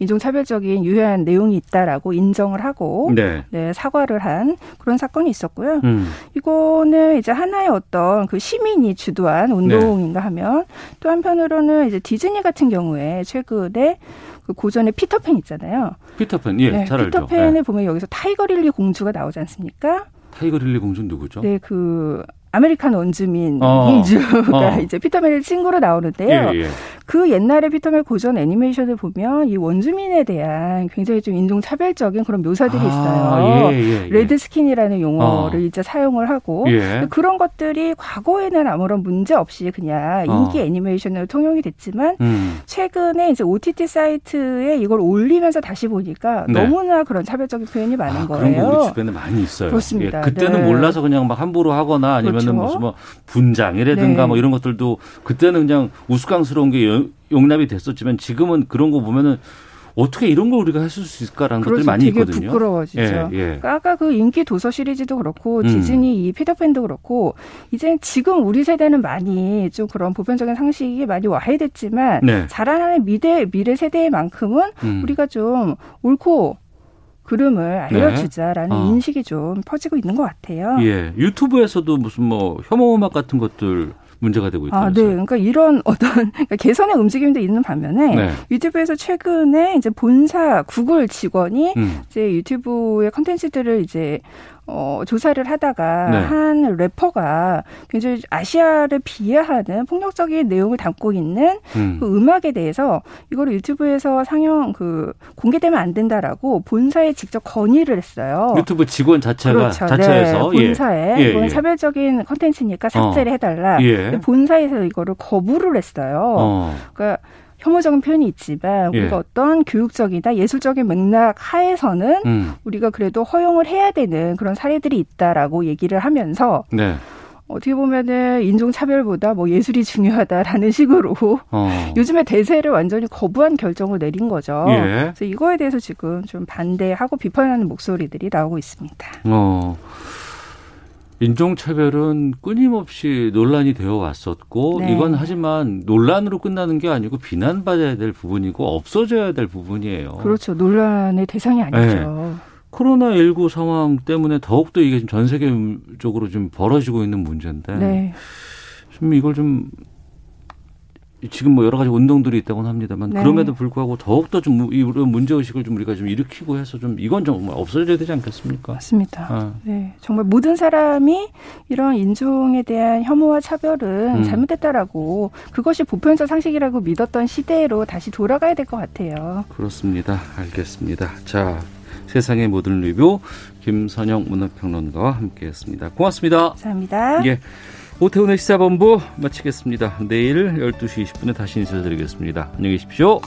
인종차별적인 유해한 내용이 있다라고 인정을 하고 네. 네 사과를 한 그런 사건이 있었고요. 음. 이거는 이제 하나의 어떤 그 시민이 주도한 운동인가 네. 하면 또 한편으로는 이제 디즈니 같은 경우에 최근에 그 고전의 피터팬 있잖아요. 피터팬, 예, 네, 잘 알죠. 피터팬을 네. 보면 여기서 타이거 릴리 공주가 나오지 않습니까? 타이거 릴리 공주는 누구죠? 네, 그 American 원주민 어. 공주가 어. 이제 피터팬의 친구로 나오는데요. 예, 예. 그 옛날에 피터팬 고전 애니메이션을 보면 이 원주민에 대한 굉장히 좀 인종 차별적인 그런 묘사들이 아, 있어요. 예, 예, 예. redskin이라는 용어를 어. 이제 사용을 하고 예. 그런 것들이 과거에는 아무런 문제 없이 그냥 어. 인기 애니메이션으로 통용이 됐지만 음. 최근에 이제 OTT 사이트에 이걸 올리면서 다시 보니까 네. 너무나 그런 차별적인 표현이 많은 아, 거예요. 그런 거 우리 주변에 많이 있어요. 그렇습니다. 그때는 네. 몰라서 그냥 막 함부로 하거나 아니면 그렇죠. 무슨 뭐 분장이라든가 네. 뭐 이런 것들도 그때는 그냥 우스꽝스러운 게 용납이 됐었지만 지금은 그런 거 보면은 어떻게 이런 걸 우리가 했을 수 있을까라는 것들이 많이 되게 있거든요. 부끄러워지죠. 예, 예. 그러니까 아까 그 인기 도서 시리즈도 그렇고 음. 디즈니 이 피터팬도 그렇고 이제 지금 우리 세대는 많이 좀 그런 보편적인 상식이 많이 와해됐지만 네. 자라나는 미래 미래 세대만큼은 음. 우리가 좀 옳고 그름을 알려주자라는 네. 어. 인식이 좀 퍼지고 있는 것 같아요. 예, 유튜브에서도 무슨 뭐 혐오 음악 같은 것들 문제가 되고 있다. 아, 네. 그러니까 이런 어떤 그러니까 개선의 움직임도 있는 반면에 네. 유튜브에서 최근에 이제 본사 구글 직원이 음. 이제 유튜브의 컨텐츠들을 이제 어, 조사를 하다가 네. 한 래퍼가 굉장히 아시아를 비하하는 폭력적인 내용을 담고 있는 음. 그 음악에 대해서 이거를 유튜브에서 상영 그 공개되면 안 된다라고 본사에 직접 건의를 했어요. 유튜브 직원 자체가 그렇죠. 자체에서 네. 본사에 예. 이건 예. 사별적인 컨텐츠니까 삭제를 어. 해달라. 예. 본사에서 이거를 거부를 했어요. 어. 그러니까 혐오적인 표현이 있지만 우리가 예. 어떤 교육적이나 예술적인 맥락 하에서는 음. 우리가 그래도 허용을 해야 되는 그런 사례들이 있다라고 얘기를 하면서 네. 어떻게 보면은 인종차별보다 뭐 예술이 중요하다라는 식으로 어. 요즘에 대세를 완전히 거부한 결정을 내린 거죠. 예. 그래서 이거에 대해서 지금 좀 반대하고 비판하는 목소리들이 나오고 있습니다. 어. 인종차별은 끊임없이 논란이 되어 왔었고 네. 이건 하지만 논란으로 끝나는 게 아니고 비난받아야 될 부분이고 없어져야 될 부분이에요. 그렇죠. 논란의 대상이 아니죠. 네. 코로나 19 상황 때문에 더욱더 이게 전 세계적으로 좀 벌어지고 있는 문제인데 네. 좀 이걸 좀 지금 뭐 여러 가지 운동들이 있다고는 합니다만 네. 그럼에도 불구하고 더욱더 좀 이런 문제 의식을 좀 우리가 좀 일으키고 해서 좀 이건 정말 없어져야 되지 않겠습니까? 맞습니다. 아. 네, 정말 모든 사람이 이런 인종에 대한 혐오와 차별은 음. 잘못됐다라고 그것이 보편적 상식이라고 믿었던 시대로 다시 돌아가야 될 것 같아요. 그렇습니다. 알겠습니다. 자. 세상의 모든 리뷰 김선영 문화평론가와 함께했습니다. 고맙습니다. 감사합니다. 예. 오태훈의 시사본부 마치겠습니다. 내일 12시 20분에 다시 인사드리겠습니다. 안녕히 계십시오.